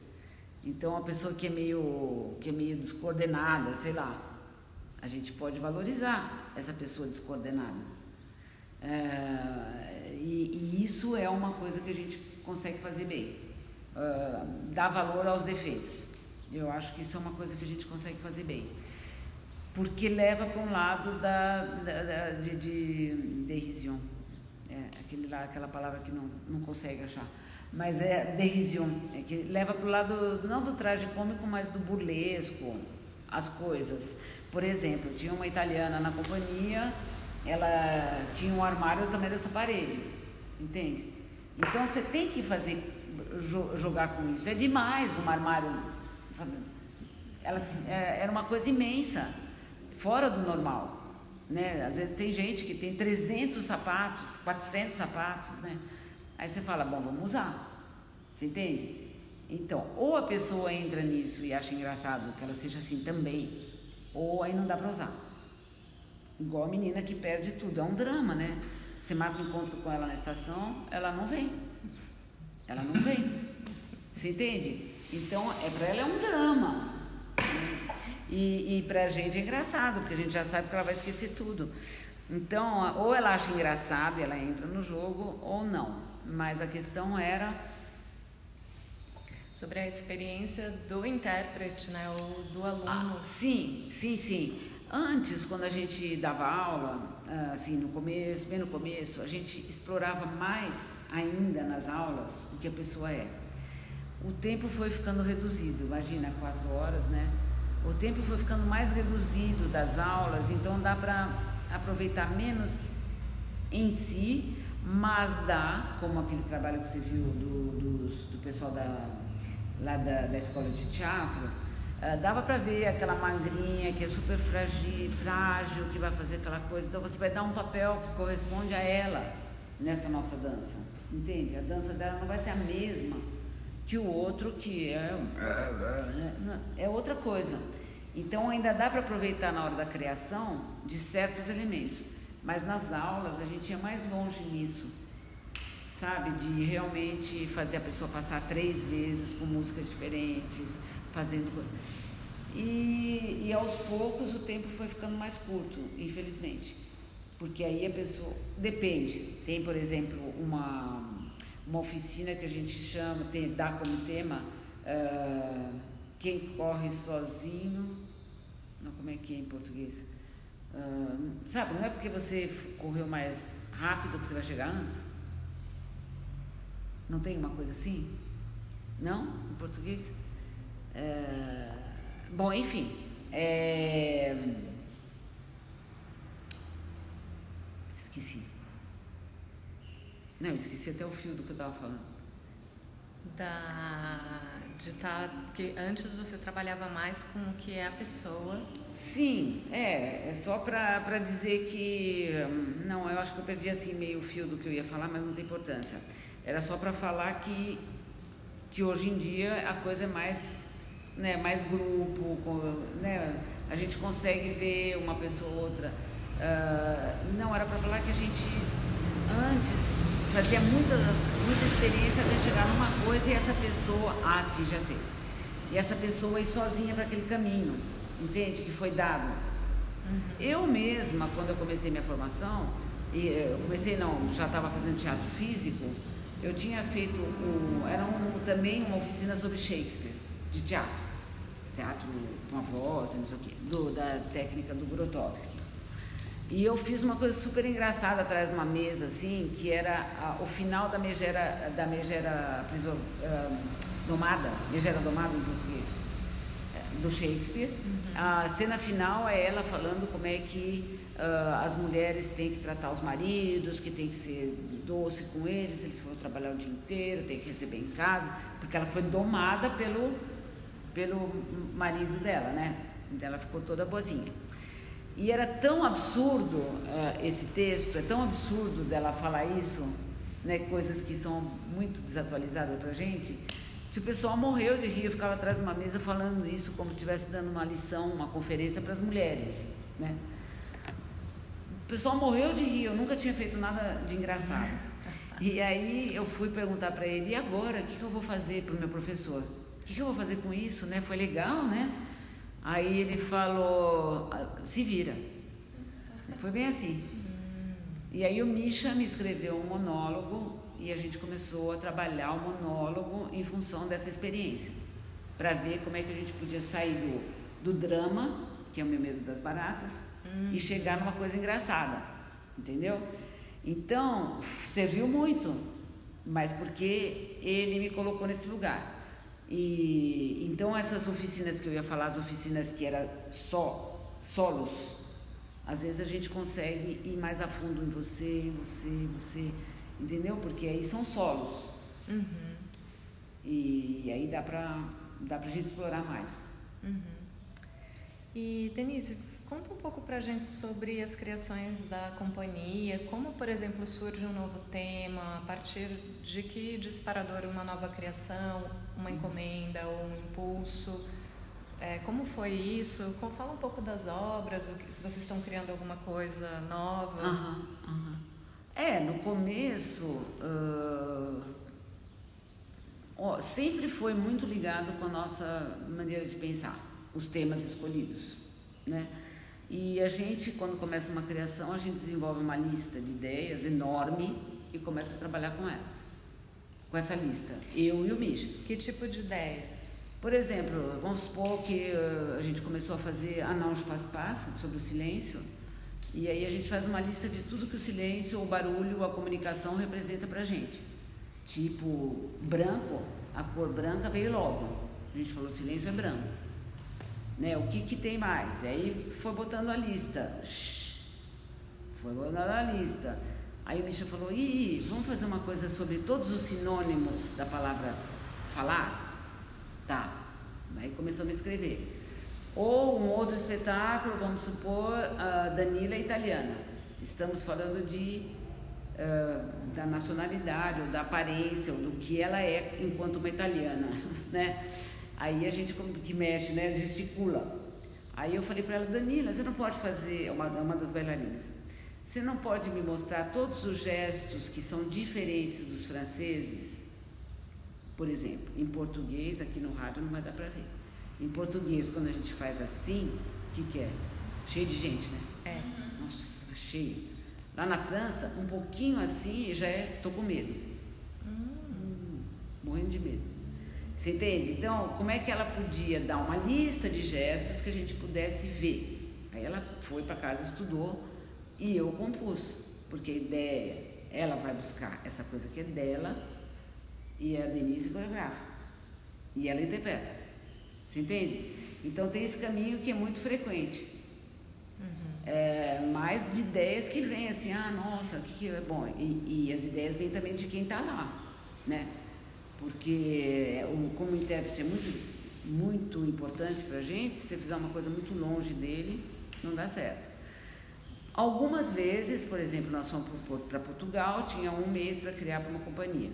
Então, a pessoa que é meio que é meio descoordenada, sei lá, a gente pode valorizar essa pessoa descoordenada. É, e, e, isso é uma coisa que a gente consegue fazer bem. Uh, dar valor aos defeitos. Eu acho que isso é uma coisa que a gente consegue fazer bem. Porque leva para um lado da, da, da de, de. É, aquele lá, aquela palavra que não, não consegue achar. Mas é derision. É que leva para o lado, não do traje cômico, mas do burlesco, as coisas. Por exemplo, tinha uma italiana na companhia, ela tinha um armário tamanho dessa parede, entende? Então você tem que fazer, jogar com isso. É demais um armário ela é, era uma coisa imensa, fora do normal. Né? Às vezes tem gente que tem 300 sapatos, 400 sapatos, né? Aí você fala, bom, vamos usar. Você entende? Então, ou a pessoa entra nisso e acha engraçado que ela seja assim também, ou aí não dá para usar. Igual a menina que perde tudo, é um drama, né? Você marca um encontro com ela na estação, ela não vem. Ela não vem. Você entende? Então, é, para ela é um drama. E, e para a gente é engraçado, porque a gente já sabe que ela vai esquecer tudo. Então, ou ela acha engraçado e ela entra no jogo, ou não. Mas a questão era. Sobre a experiência do intérprete, né? Ou do aluno. Ah, sim, sim, sim. Antes, quando a gente dava aula, ah, assim, no começo, bem no começo, a gente explorava mais ainda nas aulas o que a pessoa é o tempo foi ficando reduzido, imagina, quatro horas, né? O tempo foi ficando mais reduzido das aulas, então dá para aproveitar menos em si, mas dá, como aquele trabalho que você viu do, do, do pessoal da, lá da, da escola de teatro, uh, dava para ver aquela magrinha que é super frágil, frágil, que vai fazer aquela coisa, então você vai dar um papel que corresponde a ela nessa nossa dança, entende? A dança dela não vai ser a mesma que o outro que é, é, é outra coisa. Então ainda dá para aproveitar na hora da criação de certos elementos, mas nas aulas a gente ia mais longe nisso, sabe? De realmente fazer a pessoa passar três vezes com músicas diferentes, fazendo e, e aos poucos o tempo foi ficando mais curto, infelizmente, porque aí a pessoa depende. Tem, por exemplo, uma uma oficina que a gente chama, tem, dá como tema uh, Quem corre sozinho. Não, como é que é em português? Sabe, não é porque você correu mais rápido que você vai chegar antes? Não tem uma coisa assim? Não? Em português? Uh, bom, enfim. É, esqueci. Não, esqueci até o fio do que eu estava falando. da de estar tá, porque antes você trabalhava mais com o que é a pessoa. Sim é é só para dizer que hum, não eu acho que eu perdi assim meio fio do que eu ia falar mas não tem importância. Era só para falar que que hoje em dia a coisa é mais né mais grupo né a gente consegue ver uma pessoa ou outra. Uh, não era para falar que a gente antes fazia muita, muita experiência até chegar numa coisa e essa pessoa, ah, sim, já sei. E essa pessoa ir sozinha para aquele caminho, entende? Que foi dado. Uhum. Eu mesma, quando eu comecei minha formação, e eh, eu comecei não, já estava fazendo teatro físico, eu tinha feito era um, também uma oficina sobre Shakespeare, de teatro. Teatro com a voz, não sei o quê, do, da técnica do Grotowski. E eu fiz uma coisa super engraçada atrás de uma mesa, assim, que era a, o final da megera, da megera prisão, uh, domada, megera domada em português, é, do Shakespeare. Uhum. A cena final é ela falando como é que uh, as mulheres têm que tratar os maridos, que tem que ser doce com eles, eles foram trabalhar o dia inteiro, tem que receber em casa, porque ela foi domada pelo, pelo marido dela, né? Então ela ficou toda boazinha. E era tão absurdo uh, esse texto, é tão absurdo dela falar isso, né, coisas que são muito desatualizadas para a gente, que o pessoal morreu de rir. Eu ficava atrás de uma mesa falando isso como se estivesse dando uma lição, uma conferência para as mulheres. Né? O pessoal morreu de rir, eu nunca tinha feito nada de engraçado. E aí eu fui perguntar para ele, e agora, o que, que eu vou fazer para o meu professor? O que, que eu vou fazer com isso? Né? Foi legal, né? Aí ele falou, ah, se vira. Foi bem assim. E aí o Misha me escreveu um monólogo e a gente começou a trabalhar o monólogo em função dessa experiência, para ver como é que a gente podia sair do, do drama, que é o meu medo das baratas, hum. e chegar numa coisa engraçada, entendeu? Então, serviu muito, mas porque ele me colocou nesse lugar. E então essas oficinas que eu ia falar, as oficinas que era só solos, às vezes a gente consegue ir mais a fundo em você, em você, em você, entendeu? Porque aí são solos. Uhum. E, aí dá pra, dá pra gente explorar mais. Uhum. E Denise, Conta um pouco para a gente sobre as criações da companhia, como, por exemplo, surge um novo tema, a partir de que disparador uma nova criação, uma encomenda ou um impulso, é, como foi isso? Fala um pouco das obras, se vocês estão criando alguma coisa nova. Uhum, uhum. É, no começo, uh, ó, sempre foi muito ligado com a nossa maneira de pensar, os temas escolhidos, né? E a gente, quando começa uma criação, a gente desenvolve uma lista de ideias enorme e começa a trabalhar com elas. Com essa lista, eu e o Misha. Que tipo de ideias? Por exemplo, vamos supor que uh, a gente começou a fazer Anãos Passe sobre o silêncio, e aí a gente faz uma lista de tudo que o silêncio, o barulho, a comunicação representa pra gente. Tipo, branco, a cor branca veio logo. A gente falou, silêncio é branco né? O que, que tem mais? Aí foi botando a lista. Foi botando a lista. Aí o Misha falou, Ih, vamos fazer uma coisa sobre todos os sinônimos da palavra falar? Tá. Aí começamos a escrever. Ou um outro espetáculo, vamos supor, a Danila é italiana. Estamos falando de uh, da nacionalidade, ou da aparência, ou do que ela é enquanto uma italiana, né? Aí a gente que mexe, né, gesticula. Aí eu falei para ela, Danila, você não pode fazer, uma, uma das bailarinas, você não pode me mostrar todos os gestos que são diferentes dos franceses? Por exemplo, em português, aqui no rádio não vai dar para ver. Em português, quando a gente faz assim, o que, que é? Cheio de gente, né? É. Nossa, tá cheio. Lá na França, um pouquinho assim já é, tô com medo. Hum. Morrendo de medo. Você entende? Então, como é que ela podia dar uma lista de gestos que a gente pudesse ver? Aí ela foi para casa, estudou e eu compus, porque a ideia, ela vai buscar essa coisa que é dela e a Denise coreografa. E ela interpreta. Você entende? Então tem esse caminho que é muito frequente. Uhum. É, mais de ideias que vêm assim, ah, nossa, o que, que é bom. E, e as ideias vêm também de quem está lá, né? porque o, como intérprete é muito, muito importante para a gente, se você fizer uma coisa muito longe dele, não dá certo. Algumas vezes, por exemplo, nós fomos para Portugal, tinha um mês para criar uma companhia.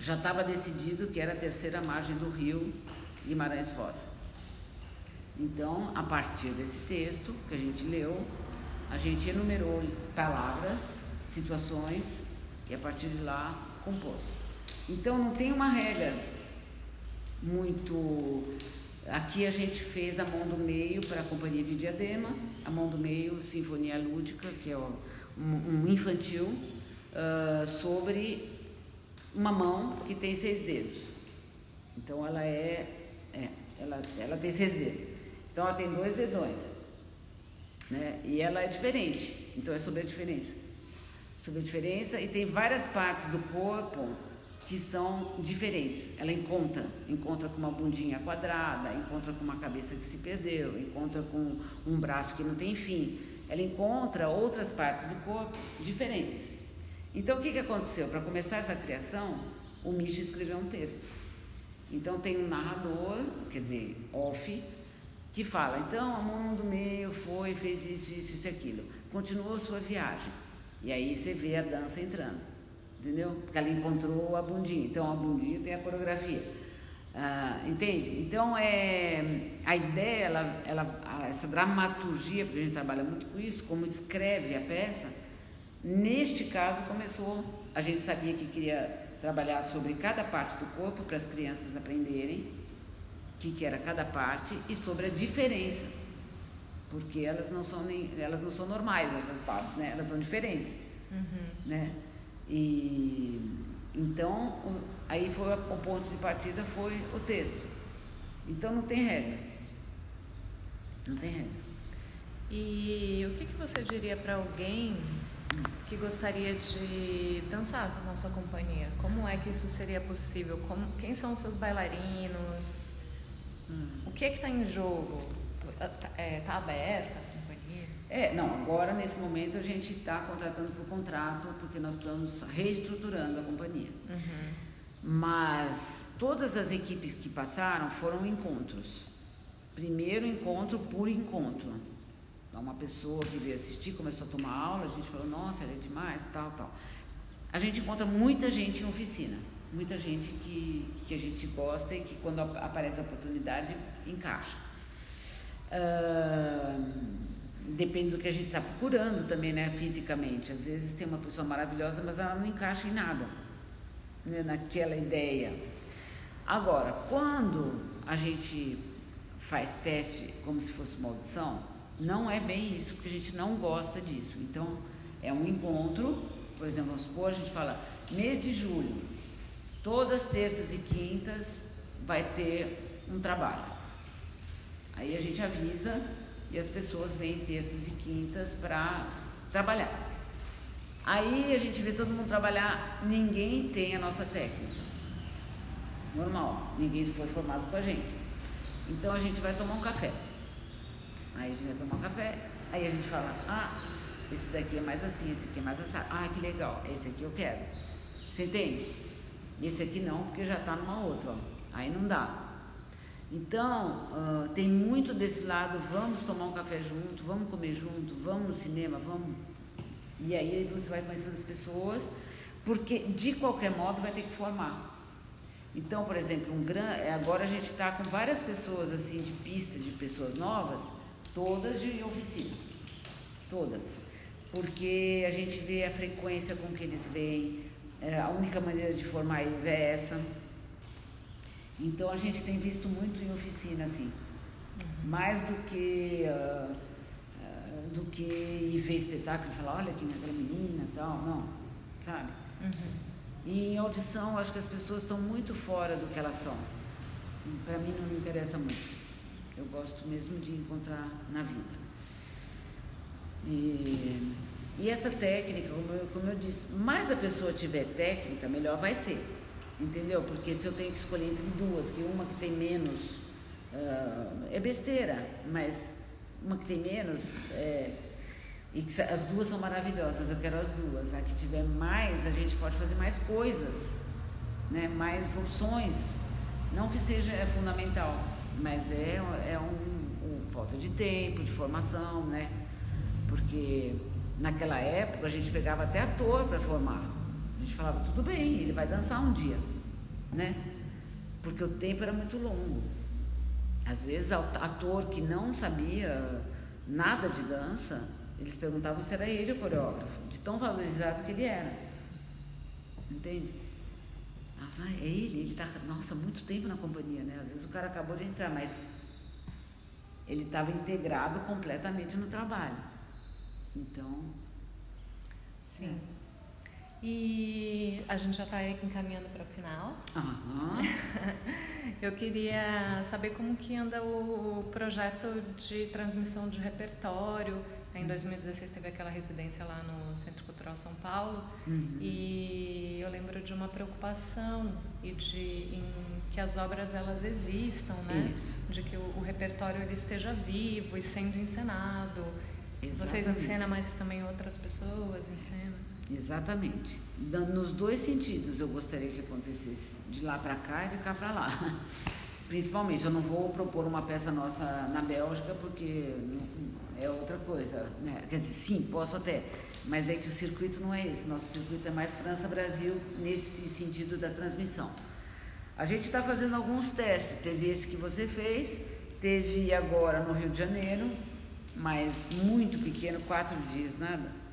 Já estava decidido que era a terceira margem do rio Guimarães Rosa. Então, a partir desse texto que a gente leu, a gente enumerou palavras, situações e a partir de lá compôs. Então, não tem uma regra muito. Aqui a gente fez a mão do meio para a Companhia de Diadema, a mão do meio, Sinfonia Lúdica, que é um, infantil, uh, sobre uma mão que tem seis dedos. Então, ela é, é ela, ela tem seis dedos. Então ela tem dois dedões, né? E ela é diferente. Então é sobre a diferença. Sobre a diferença e tem várias partes do corpo que são diferentes. Ela encontra, encontra com uma bundinha quadrada, encontra com uma cabeça que se perdeu, encontra com um braço que não tem fim. Ela encontra outras partes do corpo diferentes. Então o que, que aconteceu? Para começar essa criação, o Misha escreveu um texto. Então tem um narrador, quer dizer, off, que fala, então a mão do meio foi, fez isso, isso, isso e aquilo. Continuou sua viagem. E aí você vê a dança entrando. Entendeu? Porque ela encontrou a bundinha. Então a bundinha tem a coreografia. Ah, entende? Então é a ideia, ela, ela, essa dramaturgia, porque a gente trabalha muito com isso, como escreve a peça, neste caso começou, a gente sabia que queria trabalhar sobre cada parte do corpo para as crianças aprenderem que, que era cada parte e sobre a diferença, porque elas não são nem, elas não são normais essas partes, né? Elas são diferentes, uhum. né? E então aí foi o ponto de partida foi o texto. Então não tem regra, não tem regra. E o que, que você diria para alguém que gostaria de dançar na sua companhia? Como é que isso seria possível? Como, quem são os seus bailarinos? Hum. O que é que está em jogo? Está é, tá aberta a? É, não, agora nesse momento a gente está contratando por contrato, porque nós estamos reestruturando a companhia. Uhum. Mas todas as equipes que passaram foram encontros. Primeiro encontro por encontro. Então, uma pessoa que veio assistir começou a tomar aula, a gente falou, nossa, ela é demais, tal, tal. A gente encontra muita gente em oficina muita gente que, que a gente gosta e que quando aparece a oportunidade encaixa. Uh, depende do que a gente está procurando também, né, fisicamente. Às vezes tem uma pessoa maravilhosa, mas ela não encaixa em nada, né, naquela ideia. Agora, quando a gente faz teste como se fosse uma audição, não é bem isso, porque a gente não gosta disso. Então, é um encontro, por exemplo, vamos supor, a gente fala, mês de julho, Todas terças e quintas vai ter um trabalho. Aí a gente avisa e as pessoas vêm terças e quintas para trabalhar. Aí a gente vê todo mundo trabalhar, ninguém tem a nossa técnica. Normal, ninguém foi formado com a gente. Então a gente vai tomar um café. Aí a gente vai tomar um café, aí a gente fala, ah, esse daqui é mais assim, esse aqui é mais assim. Ah, que legal, esse aqui eu quero. Você entende? Esse aqui não, porque já está numa outra, ó. aí não dá. Então, uh, tem muito desse lado, vamos tomar um café junto, vamos comer junto, vamos no cinema, vamos. E aí você vai conhecendo as pessoas, porque de qualquer modo vai ter que formar. Então, por exemplo, um gran... É, agora a gente está com várias pessoas assim de pista, de pessoas novas, todas de oficina. Todas. Porque a gente vê a frequência com que eles vêm, é, a única maneira de formar eles é essa. Então a gente tem visto muito em oficina assim, uhum. mais do que uh, uh, do que ir ver espetáculo e falar, olha aqui aquela menina tal, não, sabe? Uhum. E em audição acho que as pessoas estão muito fora do que elas são. Para mim não me interessa muito. Eu gosto mesmo de encontrar na vida. E e essa técnica, como eu, como eu disse, mais a pessoa tiver técnica, melhor vai ser. Entendeu? Porque se eu tenho que escolher entre duas, que uma que tem menos uh, é besteira, mas uma que tem menos é, e que as duas são maravilhosas, eu quero as duas. A que tiver mais, a gente pode fazer mais coisas né? mais opções. Não que seja fundamental, mas é, é um, um, falta de tempo, de formação, né? Porque naquela época a gente pegava até ator para formar. A gente falava, tudo bem, ele vai dançar um dia, né? Porque o tempo era muito longo. Às vezes, ator que não sabia nada de dança, eles perguntavam se era ele o coreógrafo, de tão valorizado que ele era. Entende? Ah, é ele, ele está, nossa, muito tempo na companhia, né? Às vezes o cara acabou de entrar, mas ele estava integrado completamente no trabalho. Então. Sim. E a gente já está encaminhando para o final. Uhum. Eu queria saber como que anda o projeto de transmissão de repertório. Em 2016 teve aquela residência lá no Centro Cultural São Paulo uhum. e eu lembro de uma preocupação e de em, que as obras elas existam, né? Isso. De que o, o, repertório ele esteja vivo e sendo encenado. Exatamente. Vocês encenam, mas também outras pessoas encenam. Exatamente. Nos dois sentidos eu gostaria que acontecesse, de lá para cá e de cá para lá. Principalmente, eu não vou propor uma peça nossa na Bélgica porque é outra coisa, né? Quer dizer, sim, posso até, mas é que o circuito não é esse. Nosso circuito é mais França-Brasil nesse sentido da transmissão. A gente está fazendo alguns testes. Teve esse que você fez, teve agora no Rio de Janeiro, mas muito pequeno, quatro dias, nada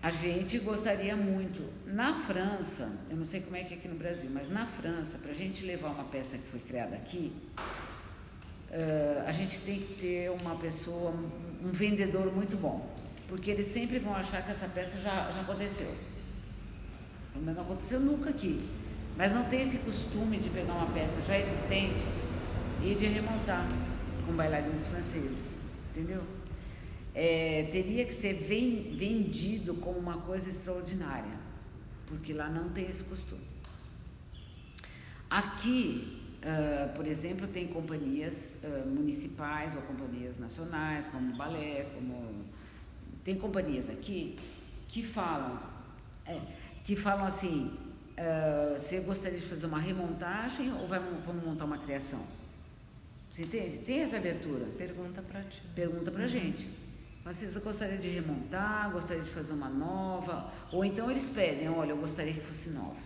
a gente gostaria muito, na França, eu não sei como é que é aqui no Brasil, mas na França, para a gente levar uma peça que foi criada aqui, uh, a gente tem que ter uma pessoa, um vendedor muito bom, porque eles sempre vão achar que essa peça já, já aconteceu. Mas não aconteceu nunca aqui. Mas não tem esse costume de pegar uma peça já existente e de remontar com bailarinos franceses, entendeu? É, teria que ser vendido como uma coisa extraordinária, porque lá não tem esse costume. Aqui, uh, por exemplo, tem companhias uh, municipais ou companhias nacionais, como balé, como tem companhias aqui que falam, é, que falam assim, uh, você gostaria de fazer uma remontagem ou vai, vamos montar uma criação? Você entende? Tem essa abertura. Pergunta para ti. Pergunta para uhum. gente. Mas eu gostaria de remontar, gostaria de fazer uma nova. Ou então eles pedem, olha, eu gostaria que fosse nova.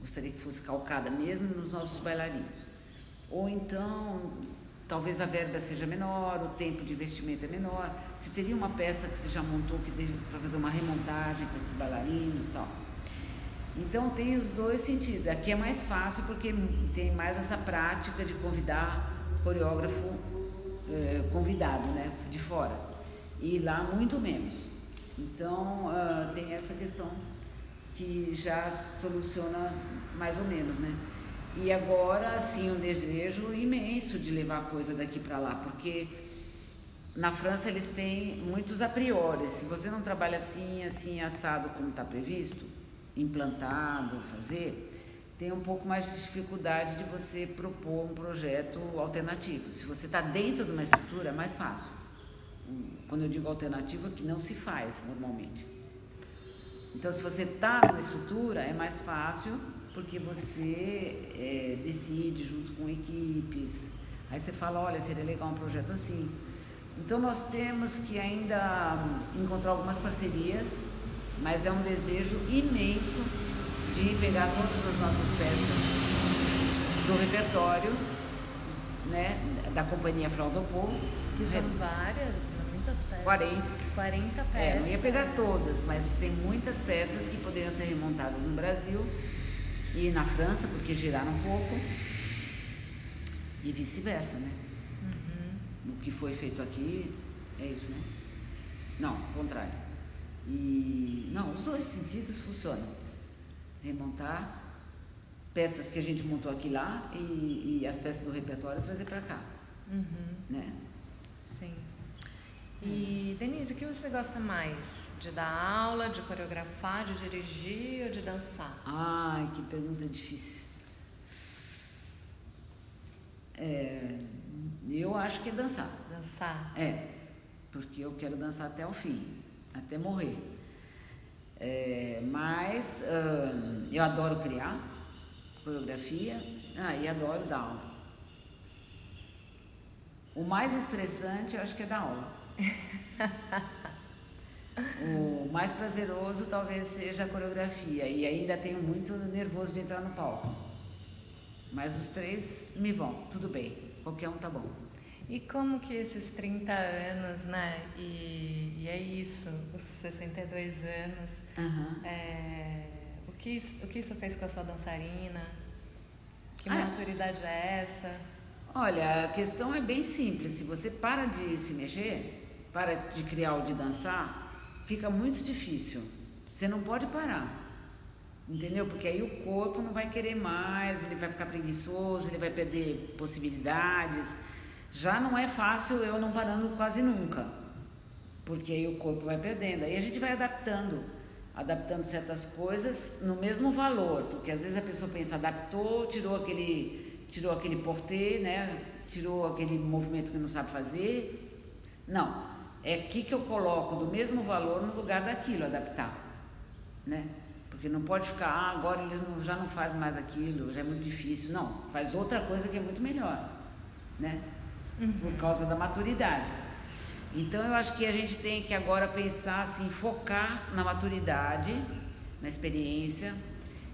Gostaria que fosse calcada mesmo nos nossos bailarinos. Ou então, talvez a verba seja menor, o tempo de investimento é menor. Se teria uma peça que você já montou para fazer uma remontagem com esses bailarinos e tal. Então tem os dois sentidos. Aqui é mais fácil porque tem mais essa prática de convidar coreógrafo eh, convidado, né, de fora e lá muito menos. Então uh, tem essa questão que já soluciona mais ou menos, né? E agora sim um desejo imenso de levar coisa daqui para lá, porque na França eles têm muitos a priori. Se você não trabalha assim, assim assado como está previsto, implantado, fazer, tem um pouco mais de dificuldade de você propor um projeto alternativo. Se você está dentro de uma estrutura, é mais fácil quando eu digo alternativa, que não se faz normalmente. Então, se você está numa estrutura, é mais fácil porque você é, decide junto com equipes. Aí você fala, olha, seria legal um projeto assim. Então, nós temos que ainda encontrar algumas parcerias, mas é um desejo imenso de pegar todas as nossas peças do repertório né, da companhia Fraudopol. Que são várias, muitas peças. 40. 40 peças. É, não ia pegar todas, mas tem muitas peças que poderiam ser remontadas no Brasil e na França, porque giraram um pouco, e vice-versa, né? Uhum. O que foi feito aqui é isso, né? Não, ao contrário. E não, os dois sentidos funcionam. Remontar peças que a gente montou aqui lá e, e as peças do repertório trazer para cá. Uhum. Né? Sim. E, Denise, o que você gosta mais? De dar aula, de coreografar, de dirigir ou de dançar? Ai, que pergunta difícil. É, eu acho que é dançar. Dançar? É, porque eu quero dançar até o fim, até morrer. É, mas uh, eu adoro criar, coreografia. Ah, e adoro dar aula. O mais estressante eu acho que é dar aula. O mais prazeroso talvez seja a coreografia. E ainda tenho muito nervoso de entrar no palco. Mas os três me vão, tudo bem. Qualquer um tá bom. E como que esses 30 anos, né? E, e é isso, os 62 anos. Uhum. É, o, que, o que isso fez com a sua dançarina? Que Ah. maturidade é essa? Olha, a questão é bem simples. Se você para de se mexer, para de criar ou de dançar, fica muito difícil. Você não pode parar. Entendeu? Porque aí o corpo não vai querer mais, ele vai ficar preguiçoso, ele vai perder possibilidades. Já não é fácil eu não parando quase nunca. Porque aí o corpo vai perdendo. Aí a gente vai adaptando, adaptando certas coisas no mesmo valor, porque às vezes a pessoa pensa, adaptou, tirou aquele, tirou aquele portê, né? Tirou aquele movimento que não sabe fazer. Não, é aqui que eu coloco do mesmo valor no lugar daquilo, adaptar, né? Porque não pode ficar, ah, agora eles não- já não fazem mais aquilo, já é muito difícil. Não, faz outra coisa que é muito melhor, né? Por causa da maturidade. Então eu acho que a gente tem que agora pensar assim, focar na maturidade, na experiência.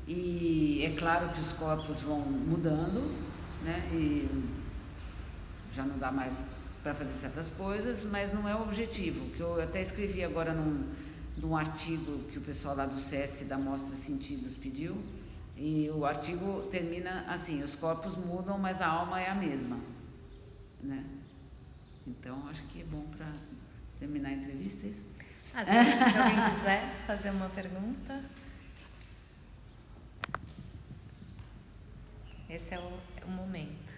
E é claro que os corpos vão mudando, né? E já não dá mais para fazer certas coisas, mas não é o objetivo. Que eu até escrevi agora num, num artigo que o pessoal lá do SESC da Mostra Sentidos pediu. E o artigo termina assim: os corpos mudam, mas a alma é a mesma, né? Então acho que é bom para terminar a entrevista é isso. Ah, se, se alguém quiser fazer uma pergunta. Esse é o, é o momento.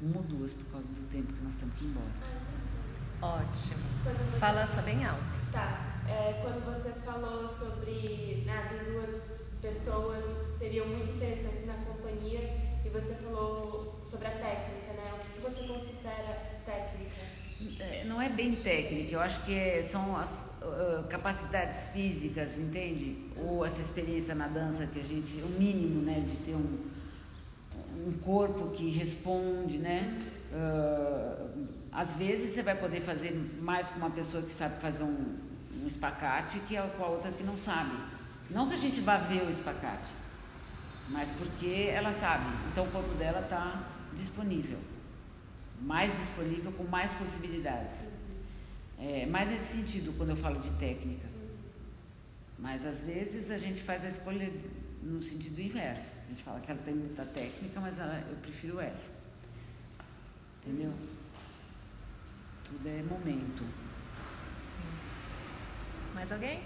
Uma ou duas por causa do tempo que nós temos que ir embora. Ótimo. Você- Fala só bem alto. Tá. É, quando você falou sobre né, de duas pessoas que seriam muito interessantes na companhia e você falou sobre a técnica, né? O que, que você considera técnica? É, Não é bem técnica, eu acho que é- são as ah, capacidades físicas, entende? Ou essa experiência na dança que a gente, o mínimo, né, de ter um, um corpo que responde, né? Ah, às vezes você vai poder fazer mais com uma pessoa que sabe fazer um, um espacate que com a outra que não sabe. Não que a gente vá ver o espacate, mas porque ela sabe. Então o corpo dela está disponível, mais disponível, com mais possibilidades. É, mais nesse sentido quando eu falo de técnica. Mas às vezes a gente faz a escolha no sentido inverso. A gente fala que ela tem muita técnica, mas ela, eu prefiro essa. Entendeu? Tudo é momento. Sim. Mais alguém?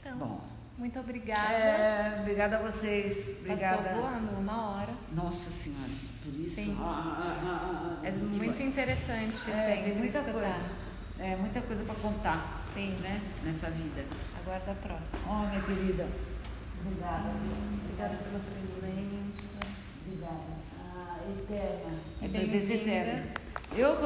Então, Bom. muito obrigada. É, obrigada a vocês. Obrigada. Passou voando uma hora. Nossa Senhora, por isso. Sim. Ah, ah, ah, ah, ah, É muito interessante É, tem muita coisa. É, muita coisa para contar, Sim. né? Nessa vida. Aguarda a próxima. Oh, minha querida. Obrigada. Obrigada pela presença. Obrigada. Ah, eterna. É presença eterna. Eu, quando